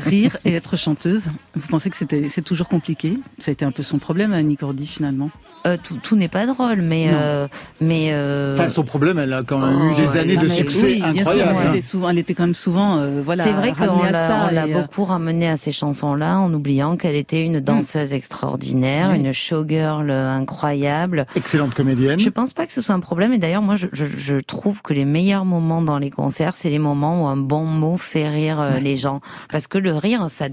Faire rire et être chanteuse. Vous pensez que c'était, c'est toujours compliqué? Ça a été un peu son problème à Annie Cordy finalement. Euh, tout tout n'est pas drôle, mais euh, mais euh, Enfin, son problème, elle a quand même eu Oh, des années de succès oui, bien sûr, mais hein. c'était souvent, elle était quand même souvent, euh, voilà, c'est vrai qu'on ramenée à l'a ça. on l'a et, euh, beaucoup ramenée à ces chansons-là en oubliant qu'elle était une danseuse extraordinaire, Oui. une showgirl incroyable. Excellente comédienne. Je pense pas que ce soit un problème. Et d'ailleurs, moi, je, je, je trouve que les meilleurs moments dans les concerts, c'est les moments où un bon mot fait rire euh, les gens. Parce que le rire, ça,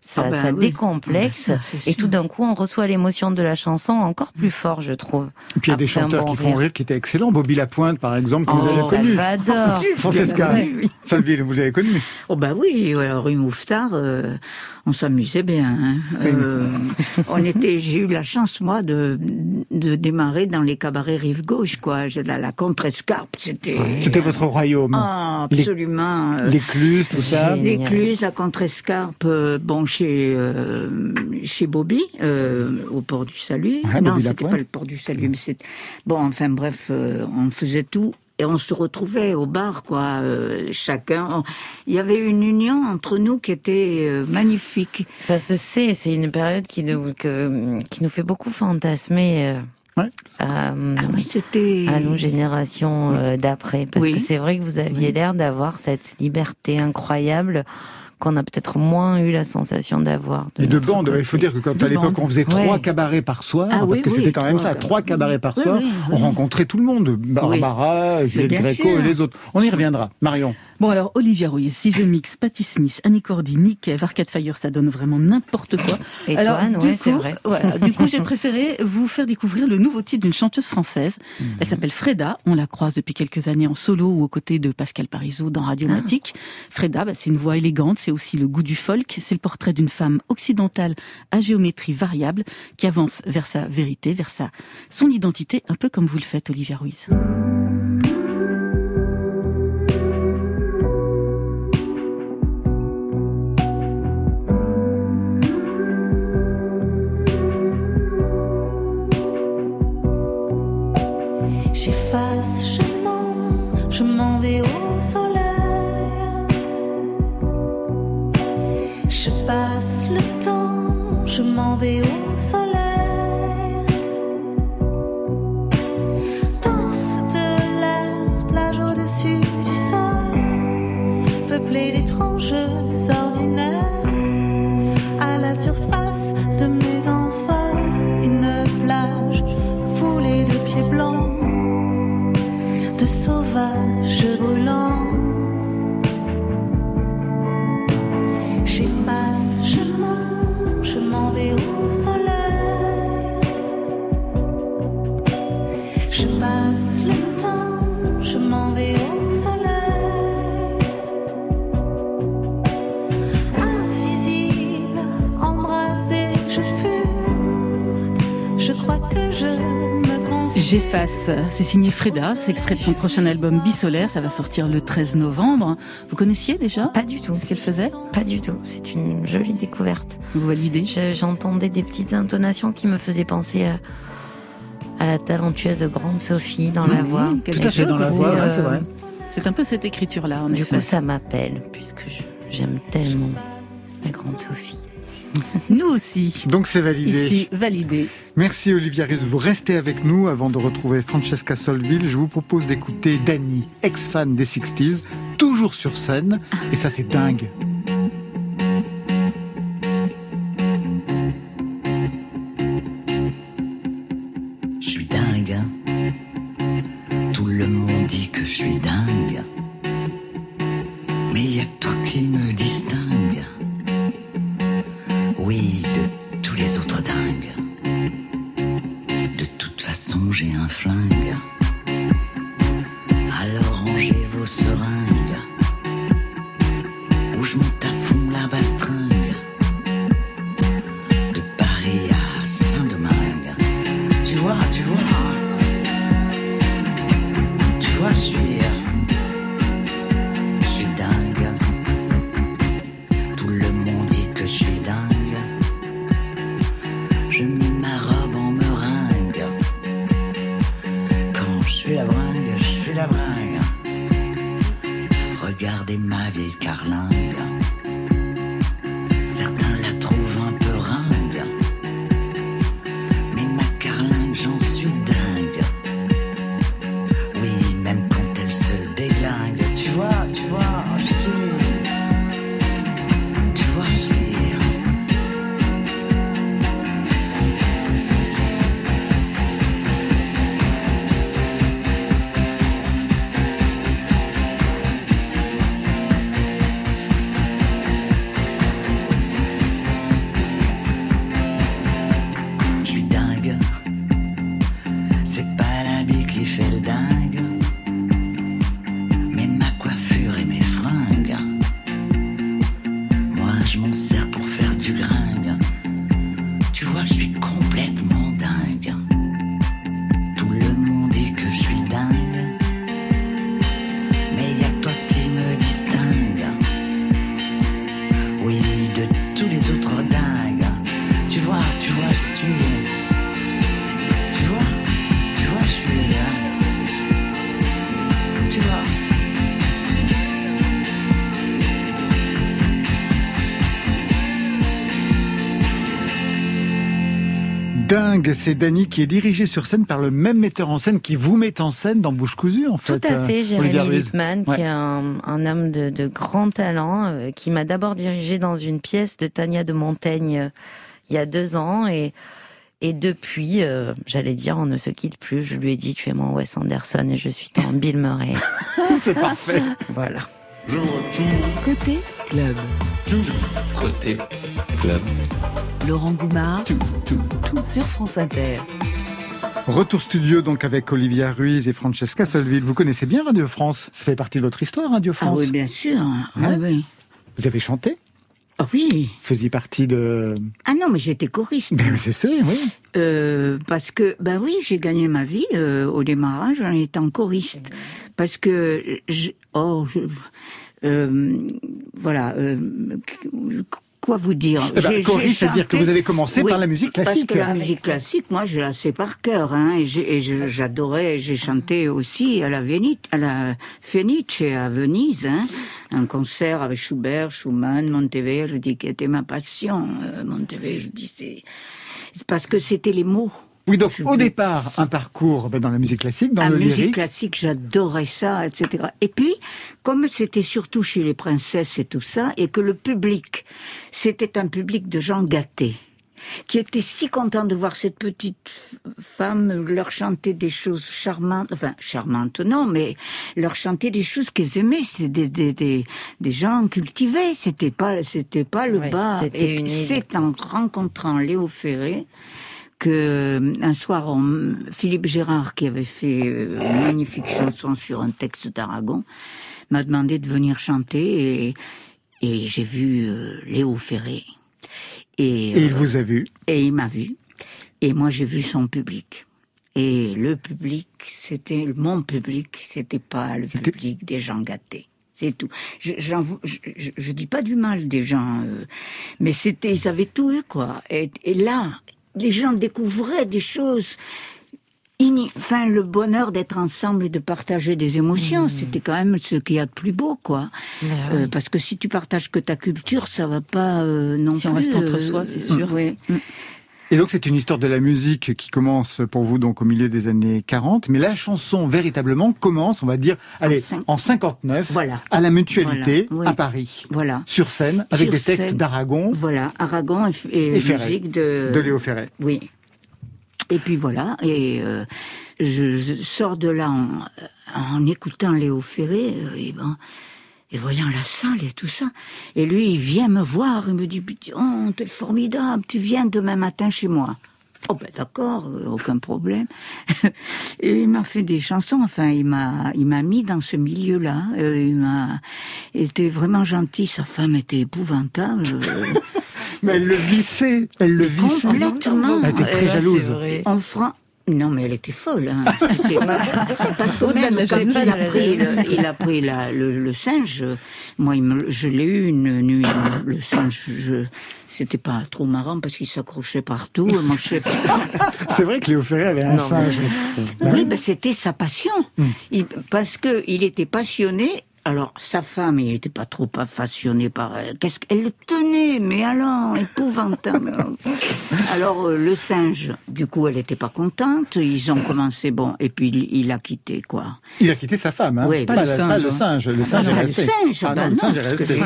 ça, Ah ben ça oui. décomplexe. Ah ben ça, c'est et sûr. tout d'un coup, on reçoit l'émotion de la chanson encore plus fort, je trouve. Et puis il y a des Après un chanteurs bon qui font rire. rire qui étaient excellents. Bobby Lapointe, par exemple, que vous Oh, avez connu. Salvador. Francesca, Oui. Solville, vous avez connu. Oh bah oui, alors rue Mouffetard, euh, on s'amusait bien. hein. Euh, on était, j'ai eu la chance moi de de démarrer dans les cabarets rive gauche quoi. J'ai La, la contrescarpe, c'était. C'était votre royaume. Ah, Les- absolument. euh, L'écluse, tout ça. Génial. L'écluse, la contrescarpe, euh, bon chez euh, chez Bobby euh, au port du Salut. Ouais, non, c'était pas le port du Salut, mais c'est bon. Enfin bref, euh, on faisait tout. Et on se retrouvait au bar, quoi. euh, chacun, on- il y avait une union entre nous qui était euh, magnifique. Ça se sait, c'est une période qui nous, que, qui nous fait beaucoup fantasmer euh, Ouais. à, Ah oui, c'était. à nos générations euh, d'après. Parce Oui. que c'est vrai que vous aviez l'air d'avoir cette liberté incroyable qu'on a peut-être moins eu la sensation d'avoir. Et de bandes, il faut dire que quand à l'époque on faisait trois cabarets par soir, ah parce que c'était quand même ça, trois cabarets par soir, on rencontrait tout le monde, Barbara, Juliette Gréco et les autres. On y reviendra. Marion. Bon alors, Olivia Ruiz, si je mixe Patti Smith, Annie Cordy, Nick Arcade Fire, ça donne vraiment n'importe quoi. Et alors, ouais, c'est vrai. du coup, j'ai préféré vous faire découvrir le nouveau titre d'une chanteuse française. Mhm. Elle s'appelle Freda. On la croise depuis quelques années en solo ou aux côtés de Pascal Parisot dans Radiomatique. Ah. Freda, bah, c'est une voix élégante, c'est aussi le goût du folk. C'est le portrait d'une femme occidentale à géométrie variable qui avance vers sa vérité, vers sa son identité, un peu comme vous le faites, Olivia Ruiz. Je passe le temps, je m'en vais au soleil. Danse de l'air, plage au-dessus du sol, peuplée d'étranges J'efface. C'est signé Freda. C'est extrait de son prochain album Bisolaire. Ça va sortir le 13 novembre. Vous connaissiez déjà Pas du tout. Ce qu'elle faisait? Pas du tout. C'est une jolie découverte. Vous validez? J'entendais des petites intonations qui me faisaient penser à, la talentueuse grande Sophie dans la voix. Tout à fait dans la voix, c'est vrai. C'est un peu cette écriture-là. Du coup, ça m'appelle puisque j'aime tellement la grande Sophie. Nous aussi. Donc c'est validé. Ici, validé. Merci Olivia Riz. Vous restez avec nous avant de retrouver Francesca Solville. Je vous propose d'écouter Danny, ex-fan des 60s, toujours sur scène. Et ça, c'est dingue. C'est Dany qui est dirigé sur scène par le même metteur en scène qui vous met en scène dans Bouche cousue, en fait. Tout à fait, euh, Jérémy Ruiz. Lippmann, qui est un, un homme de, de grand talent, euh, qui m'a d'abord dirigé dans une pièce de Tania de Montaigne euh, il y a deux ans et et depuis, euh, j'allais dire, on ne se quitte plus. Je lui ai dit, tu es mon Wes Anderson et je suis ton (laughs) Bill Murray. C'est parfait. (laughs) voilà. Côté club. Côté club. Laurent Goumard sur France Inter. Retour studio donc avec Olivia Ruiz et Francesca Solville. Vous connaissez bien Radio France Ça fait partie de votre histoire, Radio Ah France oui, bien sûr. Ah oui. Vous avez chanté Ah oui. Faisiez partie de... Ah non, mais j'étais choriste. Ben, je sais, oui. Euh, parce que, ben oui, j'ai gagné ma vie euh, au démarrage en étant choriste. Parce que, je, oh, je- euh, voilà, euh, quoi vous dire Eh ben, c'est-à-dire que vous avez commencé Oui, par la musique classique. Parce que la musique classique, moi, je la sais par cœur, hein, et j'adorais, j'ai chanté aussi à la Vénite, à la Fenice à Venise, hein, un concert avec Schubert, Schumann, Monteverdi, qui était ma passion. Euh, Monteverdi, c'est parce que c'était les mots. Oui, donc au départ, un parcours ben, dans la musique classique, dans la le musique lyrique. classique, j'adorais ça, etc. Et puis, comme c'était surtout chez les princesses et tout ça, et que le public, c'était un public de gens gâtés, qui étaient si contents de voir cette petite femme leur chanter des choses charmantes, enfin charmantes non, mais leur chanter des choses qu'ils aimaient. C'est des, des, des, des gens cultivés. C'était pas c'était pas le Ouais, bas. c'était Et une c'est en rencontrant Léo Ferré que un soir, on- Philippe Gérard, qui avait fait euh, une magnifique chanson sur un texte d'Aragon, m'a demandé de venir chanter et, et j'ai vu euh, Léo Ferré. Et, Et il euh, vous a vu? et il m'a vu. Et moi, j'ai vu son public. Et le public, c'était mon public, c'était pas le public des gens gâtés. C'est tout. Je, je, je- je dis pas du mal des gens, euh, mais c'était, ils avaient tout eu, quoi. Et, et là, les gens découvraient des choses. Enfin, le bonheur d'être ensemble et de partager des émotions, c'était quand même ce qu'il y a de plus beau, quoi. Euh, parce que si tu partages que ta culture, ça va pas euh, non Si plus. on reste entre euh, soi, c'est sûr. ouais. Et donc c'est une histoire de la musique qui commence pour vous donc au milieu des années 40, mais la chanson véritablement commence, on va dire, allez, en 59, Voilà. à la Mutualité, Voilà, oui. à Paris, Voilà. sur scène, avec Sur des textes d'Aragon, Voilà, Aragon et, f- et Et Ferré. musique de... de Léo Ferré. Oui. Et puis voilà, et euh, je, je sors de là en, en écoutant Léo Ferré, euh, et, ben, et voyant la salle et tout ça. Et lui, il vient me voir, il me dit, Putain, oh, t'es formidable, tu viens demain matin chez moi. Oh ben d'accord, euh, aucun problème. (laughs) Et il m'a fait des chansons. Enfin, il m'a, il m'a mis dans ce milieu-là. Euh, il m'a, il était vraiment gentil. Sa femme était épouvantable. (laughs) Mais elle le vissait, elle le vissait. Complètement. Elle était très jalouse. En France. Non, mais elle était folle. Hein. (laughs) C'était- Parce que même quand il a pris, le, il a pris la- le, le singe, moi, il me- je l'ai eu une nuit. Le singe, je, c'était pas trop marrant parce qu'il s'accrochait partout. Pas. (laughs) C'est vrai que Léo Ferré avait un Non, singe. Oui, ben c'était sa passion. Il- parce que il était passionné. Alors sa femme, il n'était pas trop passionné par elle. Qu'est-ce qu'elle le Mais alors, épouvantable. (laughs) alors euh, le singe, du coup, elle n'était pas contente. Ils ont commencé bon, et puis il, il a quitté quoi. Il a quitté sa femme, hein. Oui, pas, pas le singe, pas le hein. singe. Le singe Ah, est le singe, Ah bah non, le singe (laughs) est resté.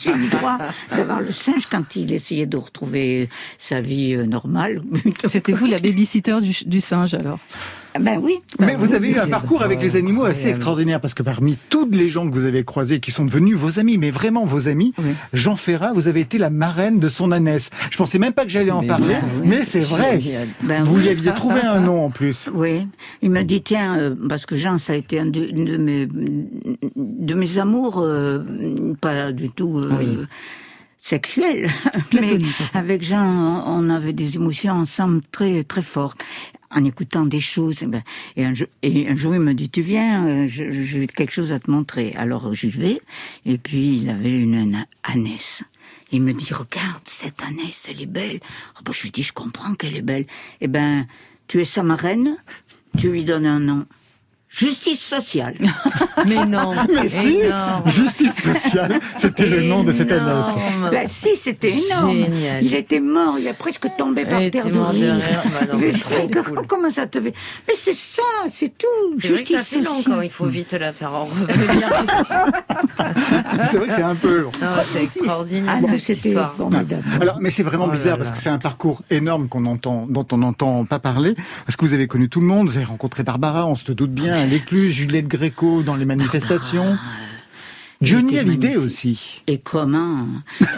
j'ai- le droit d'avoir le singe quand il essayait de retrouver sa vie euh, normale. C'était vous la babysitter du, du singe alors? Ben oui. Mais vous avez eu un parcours avec les animaux assez extraordinaire parce que parmi toutes les gens que vous avez croisés, qui sont devenus vos amis, mais vraiment vos amis, Jean Ferrat, vous avez été la marraine de son ânesse. Je pensais même pas que j'allais en Mais parler, oui. mais c'est vrai. Ben vous oui. y aviez trouvé un nom en plus. Oui, il me dit tiens euh, parce que Jean ça a été un de, mes de mes amours euh, pas du tout euh, sexuels, (laughs) mais avec Jean on avait des émotions ensemble très très fortes en écoutant des choses et, ben, et, un, jour, il me dit tu viens euh, j'ai quelque chose à te montrer alors j'y vais et puis il avait une, une ânesse il me dit, regarde, cette ânesse, elle est belle. Oh, bah, je lui dis, je comprends qu'elle est belle. Eh ben, tu es sa marraine, tu lui donnes un nom. Justice sociale. (laughs) Mais non. (laughs) Mais si, énorme. Justice sociale, c'était le nom de cette annonce. Ben si, c'était énorme. Génial. Il était mort, il a presque tombé par Il terre de rire. Bah non, mais cool. Comment ça te fait Mais c'est ça, c'est tout. C'est vrai que ça Justice fait long sociale. quand il faut vite la faire en revenir. (laughs) C'est vrai que c'est un peu long. Non, c'est extraordinaire Ah non, cette c'était histoire. formidable. Alors, mais c'est vraiment Oh là bizarre là. parce que c'est un parcours énorme qu'on entend, dont on n'entend pas parler. Parce que vous avez connu tout le monde, vous avez rencontré Barbara, on se doute bien, plus Juliette Gréco dans les manifestations. Johnny était Hallyday magnifique. aussi. Et comment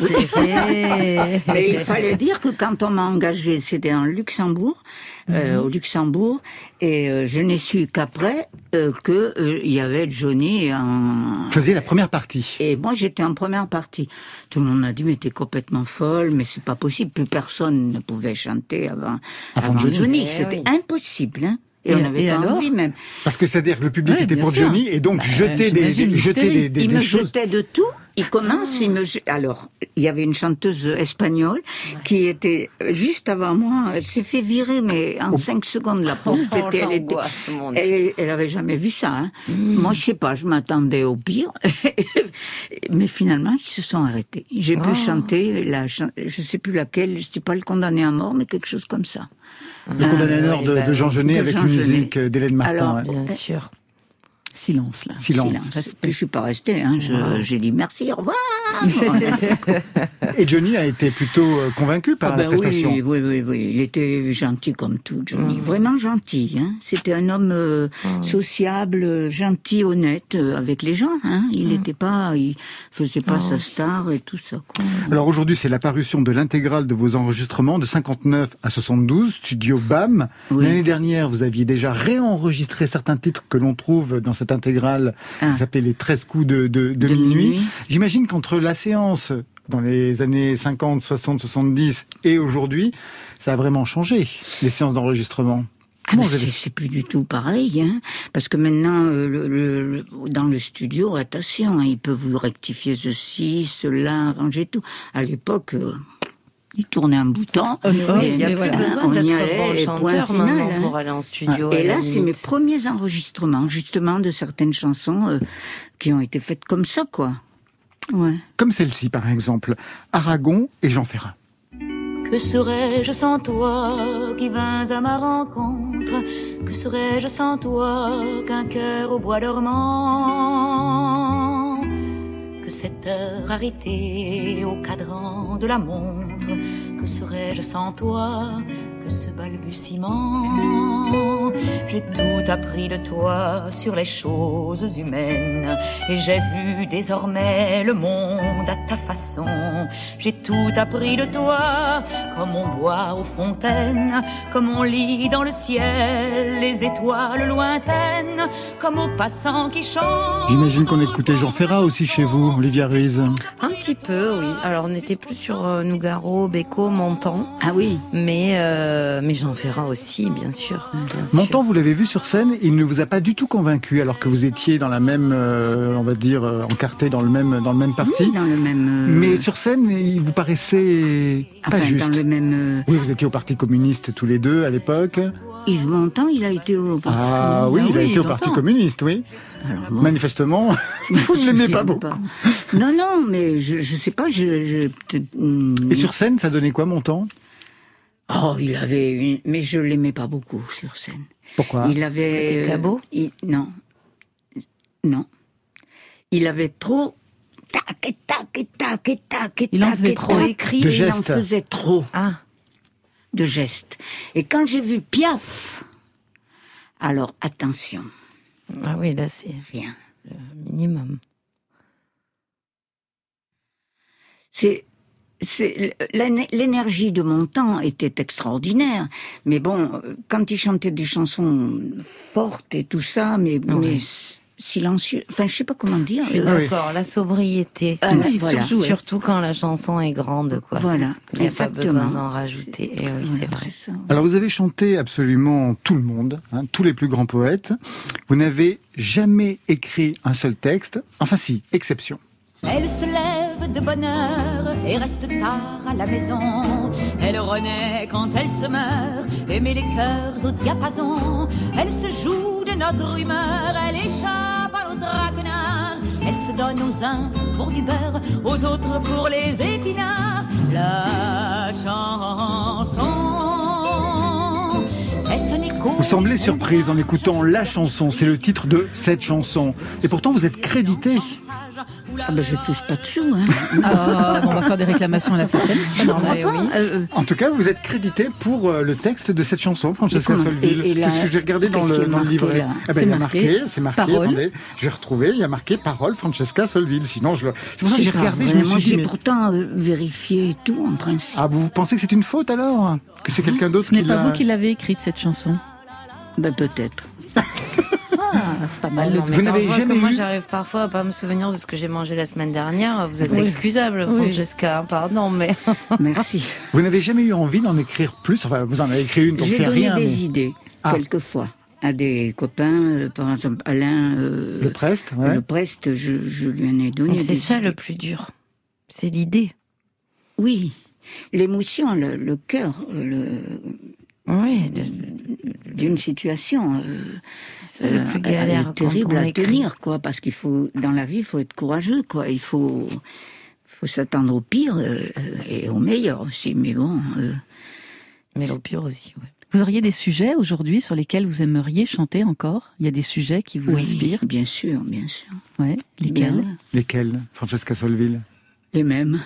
C'est (laughs) vrai. Mais il fallait dire que quand on m'a engagé, c'était en Luxembourg, euh, au Luxembourg, et euh, je n'ai su qu'après euh, que euh, il y avait Johnny en. Faisiez la première partie. Et moi, j'étais en première partie. Tout le monde m'a dit, mais t'es complètement folle, mais c'est pas possible. Plus personne ne pouvait chanter avant, Avant Johnny. Eh C'était oui. impossible, hein. Et, Et- on n'avait pas alors envie même. Parce que c'est-à-dire que le public était pour sûr. Johnny et donc Bah, jetait des, j'imagine des- des, il des me choses. jetait de tout. Il commence, il me alors il y avait une chanteuse espagnole qui était juste avant moi. Elle s'est fait virer, mais en cinq secondes la pauvre. Oh, C'était- elle, était- elle, elle avait jamais vu ça. Hein. Moi, je sais pas, je m'attendais au pire, (laughs) mais finalement ils se sont arrêtés. J'ai pu Oh. chanter la, je sais plus laquelle, je sais pas le condamné à mort, mais quelque chose comme ça. Le condamné à mort de, bah, de Jean Genet de avec Jean une Genet. musique d'Hélène Martin. Alors, ouais. Bien sûr. Silence, là. Silence. Silence. Je suis pas restée. Hein. Je- J'ai dit merci, au revoir. (laughs) Et Johnny a été plutôt euh, convaincu par Ah la ben oui, prestation. oui, oui, oui. Il était gentil comme tout, Johnny. Vraiment gentil. Hein. C'était un homme euh, sociable, euh, gentil, honnête euh, avec les gens. Hein. Il n'était pas, il faisait pas sa star et tout ça. Quoi. Alors aujourd'hui, c'est la parution de l'intégrale de vos enregistrements de 59 à 72, studio BAM. Oui. L'année dernière, vous aviez déjà réenregistré certains titres que l'on trouve dans cette intégrale. Ah. Ça s'appelle Les 13 coups de, de, de De minuit. minuit. J'imagine qu'entre la séance dans les années 50, 60, 70 et aujourd'hui, ça a vraiment changé, les séances d'enregistrement. Ah ben, c'est c'est plus du tout pareil, hein, parce que maintenant, euh, le, le- le- dans le studio, attention, hein, il peut vous rectifier ceci, cela, arranger tout. À l'époque, euh, il tournait un bouton. Et Il n'y a plus voilà. besoin on y d'être allait, bon et point chanteur final, maintenant hein. pour aller en studio. Et à la là, c'est mes premiers enregistrements, justement, de certaines chansons euh, qui ont été faites comme ça, quoi. Ouais. Comme celle-ci, par exemple, Aragon et Jean Ferrat. Que serais-je sans toi qui vins à ma rencontre? Que serais-je sans toi qu'un cœur au bois dormant? Que cette heure arrêtée au cadran de la montre? Que serais-je sans toi que ce balbutiement? J'ai tout appris de toi sur les choses humaines Et j'ai vu désormais le monde à ta façon J'ai tout appris de toi comme on boit aux fontaines Comme on lit dans le ciel les étoiles lointaines Comme aux passants qui chantent J'imagine qu'on écoutait Jean Ferrat aussi chez vous, Olivia Ruiz. Un petit peu, oui. Alors on n'était plus sur euh, Nougaro, Beko, Montan, Ah oui, mais euh, mais Jean Ferrat aussi, bien sûr. bien sûr. Montand, vous l'avez vu sur scène, il ne vous a pas du tout convaincu, alors que vous étiez dans la même, euh, on va dire, euh, encarté dans le même, dans le même parti. oui, dans le même... euh, Mais sur scène, il vous paraissait pas enfin, juste. dans le même... Oui, vous étiez au Parti communiste tous les deux à l'époque. Yves Montand, il a été au Parti Ah oui, Ah il a oui, été au longtemps. Parti communiste, oui. Alors, bon, Manifestement, (laughs) vous ne l'aimez pas beaucoup. Non, non, mais je, je sais pas, je... hum, Et sur scène, ça donnait quoi, Montand? Oh, il avait une... Mais je l'aimais pas beaucoup sur scène. Pourquoi Il avait... Était euh, il- Non. Non. Il avait trop... Tac, et tac, et tac, et tac, et Il en tac, faisait et trop. tac. écrit. De Il en gestes. faisait trop Ah, de gestes. Et quand j'ai vu Piaf, alors attention, ah oui, là c'est rien. le minimum. C'est l'énergie de mon temps était extraordinaire, mais bon, euh, quand il chantait des chansons fortes et tout ça, mais, Ouais. mais silencieux, enfin je sais pas comment dire. Je suis euh, d'accord, la sobriété. Ah, Oui, voilà. Surtout quand la chanson est grande, quoi. Voilà, Il n'y a pas besoin exactement. d'en rajouter. Et oui, Voilà, c'est vrai. ça. Alors vous avez chanté absolument tout le monde, hein, tous les plus grands poètes. Vous n'avez jamais écrit un seul texte. Enfin si, exception. Elle se lève de bonne heure et reste tard à la maison. Elle renaît quand elle se meurt et met les cœurs au diapason. Elle se joue de notre humeur, elle échappe à nos traquenards. Elle se donne aux uns pour du beurre, aux autres pour les épinards. La chanson. Vous semblez surprise en écoutant la chanson, c'est le titre de cette chanson. Et pourtant vous êtes crédité. Ah ben je touche pas dessous. Hein. (laughs) Ah, on va faire des réclamations à la FFM, c'est normal. Oui. Euh, en tout cas, vous êtes crédité pour euh, le texte de cette chanson, Francesca Solville. C'est ce que j'ai regardé dans le, dans le livret. Ah ben, il y a marqué, c'est marqué, attendez, je vais retrouver, il y a marqué parole Francesca Solville. Sinon, je le... C'est pour ça que j'ai regardé, je me suis dit... J'ai pourtant euh, vérifié tout en principe. Ah, vous pensez que c'est une faute alors? Que c'est quelqu'un d'autre qui l'a... Ce n'est pas vous qui l'avez écrite, cette chanson Ben peut-être. Ah, c'est pas mal. vous n'avez jamais Moi, j'arrive parfois à pas me souvenir de ce que j'ai mangé la semaine dernière. Vous êtes excusable, Francesca. Pardon, mais. (laughs) Merci. Vous n'avez jamais eu envie d'en écrire plus? Enfin, vous en avez écrit une, donc c'est rien. J'ai donné des idées, ah. quelquefois à des copains, euh, par exemple Alain. Euh, le Prest, ouais. Le Prest, je, je lui en ai donné. C'est ça le plus dur. C'est l'idée. Oui, l'émotion, le, le cœur, euh, le. Oui. D'une situation. C'est le plus galère. terrible à tenir, quoi, parce qu'il faut, dans la vie, il faut être courageux, quoi. Il faut, faut s'attendre au pire euh, et au meilleur aussi, mais bon. Euh, mais au pire aussi, oui. Vous auriez des sujets aujourd'hui sur lesquels vous aimeriez chanter encore? Il y a des sujets qui vous oui, inspirent? Bien sûr, bien sûr. Ouais, lesquels? Lesquels, Francesca Solville Les mêmes.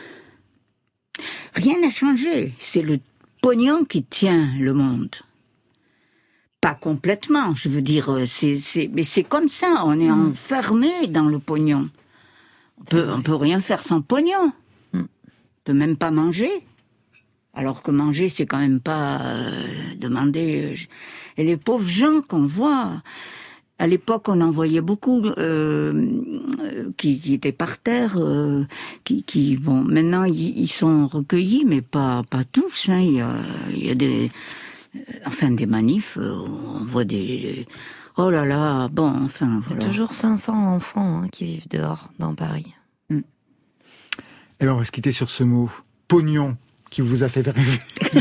Rien n'a changé. C'est le pognon qui tient le monde pas complètement, je veux dire, c'est, mais c'est comme ça, on est mm. enfermé dans le pognon. On peut, on peut rien faire sans pognon. Mm. On peut même pas manger. Alors que manger, c'est quand même pas euh, demander. Euh, et les pauvres gens qu'on voit, à l'époque, on en voyait beaucoup qui, qui, étaient par terre, qui, qui, bon, maintenant ils, sont recueillis, mais pas pas tous. Hein. Il, y a, il y a des euh, enfin des manifs, euh, on voit des... Oh là là, bon, enfin... Il y a toujours 500 enfants hein, qui vivent dehors dans Paris. Hmm. Et bien on va se quitter sur ce mot, pognon qui vous a fait rêver. (laughs)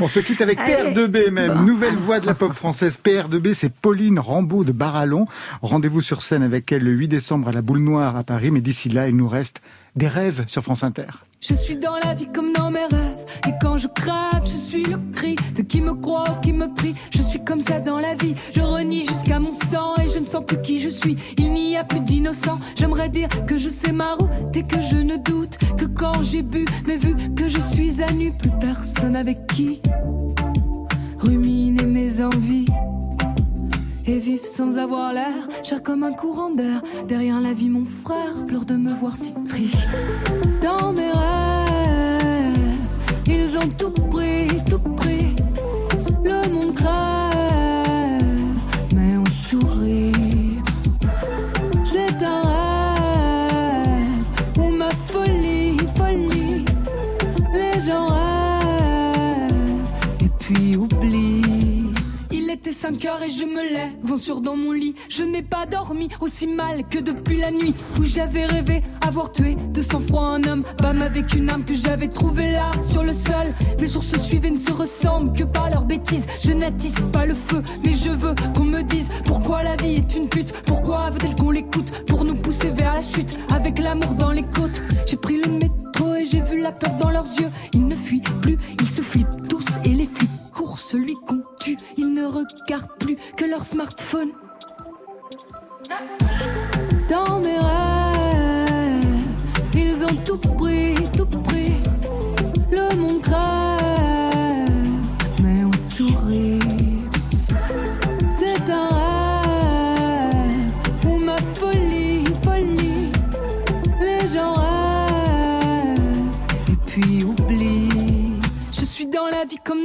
on se quitte avec PR2B même, nouvelle voix de la pop française. PR2B, c'est Pauline Rambaud de Barallon. Rendez-vous sur scène avec elle le 8 décembre à la Boule Noire à Paris, mais d'ici là, il nous reste des rêves sur France Inter. Je suis dans la vie comme dans mes rêves. Et quand je crève, je suis le cri de qui me croit ou qui me prie. Je suis comme ça dans la vie. Je renie jusqu'à mon sang et je ne sens plus qui je suis. Il n'y a plus d'innocent. J'aimerais dire que je sais ma route et que je ne doute que quand j'ai bu, mais vu que je suis à nu, plus personne avec qui ruminer mes envies et vivre sans avoir l'air, cher comme un courant d'air. Derrière la vie, mon frère pleure de me voir si triste. Dans mes rêves, pris, tout Il était 5 heures et je me lève, vent dans mon lit. Je n'ai pas dormi aussi mal que depuis la nuit où j'avais rêvé avoir tué de sang-froid un homme. Bam avec une âme que j'avais trouvé là sur le sol. Les jours se suivent et ne se ressemblent que par leurs bêtises. Je n'attise pas le feu, mais je veux qu'on me dise pourquoi la vie est une pute. Pourquoi veut-elle qu'on l'écoute pour nous pousser vers la chute avec l'amour dans les côtes? J'ai pris le métro et j'ai vu la peur dans leurs yeux. Ils ne fuient plus, ils se flippent tous et les flips courent celui qu'on tue. Ils ne regardent plus que leur smartphone. Dans mes rêves, ils ont tout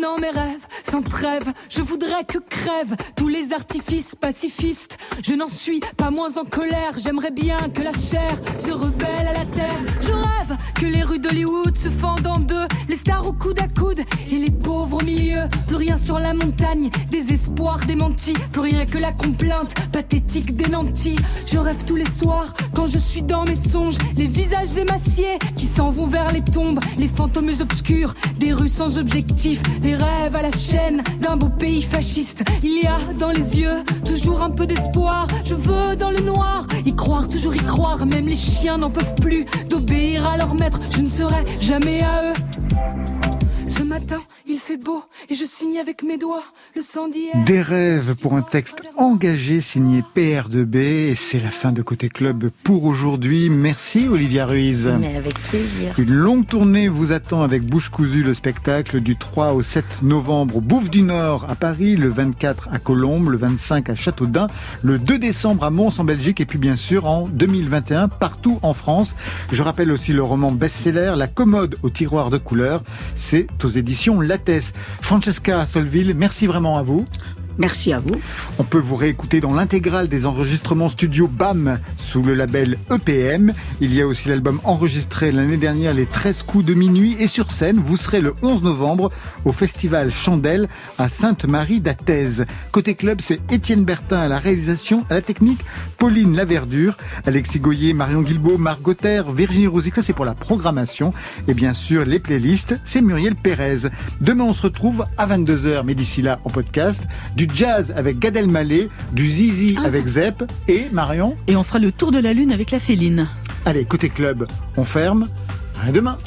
dans mes rêves sans trêve. Je voudrais que crèvent tous les artifices pacifistes. Je n'en suis pas moins en colère. J'aimerais bien que la chair se rebelle à la terre. Que les rues d'Hollywood se fendent en deux. Les stars au coude à coude et les pauvres au milieu. Plus rien sur la montagne, désespoir démenti. Plus rien que la complainte pathétique des nantis. Je rêve tous les soirs quand je suis dans mes songes. Les visages émaciés qui s'en vont vers les tombes. Les fantômes obscurs des rues sans objectif. Les rêves à la chaîne d'un beau pays fasciste. Il y a dans les yeux toujours un peu d'espoir. Je veux dans le noir y croire, toujours y croire. Même les chiens n'en peuvent plus d'obéir à leur maître. Je ne serai jamais à eux. Ce matin, il fait beau et je signe avec mes doigts le sang d'hier. Des rêves pour un texte engagé signé PR2B et c'est la fin de Côté Club pour aujourd'hui. Merci Olivia Ruiz. Mais avec plaisir. Une longue tournée vous attend avec Bouche cousue le spectacle du 3 au 7 novembre au Bouffe du Nord à Paris, le 24 à Colombes, le 25 à Châteaudun, le 2 décembre à Mons en Belgique et puis bien sûr en 2021 partout en France. Je rappelle aussi le roman best-seller La commode au tiroir de couleurs. C'est aux éditions Francesca Solville, merci vraiment à vous. Merci à vous. On peut vous réécouter dans l'intégrale des enregistrements studio BAM sous le label EPM. Il y a aussi l'album enregistré l'année dernière, Les 13 coups de minuit. Et sur scène, vous serez le 11 novembre au festival Chandelle à Sainte-Marie d'Athèse. Côté club, c'est Étienne Bertin à la réalisation, à la technique, Pauline Laverdure, Alexis Goyer, Marion Guilbault, Gauthier, Virginie Rosic. Ça, c'est pour la programmation. Et bien sûr, les playlists, c'est Muriel Pérez. Demain, on se retrouve à 22h, mais d'ici là, en podcast, du jazz avec Gad Elmaleh, du zizi avec Zep et Marion. Et on fera le tour de la lune avec la féline. Allez, côté club, on ferme. À demain.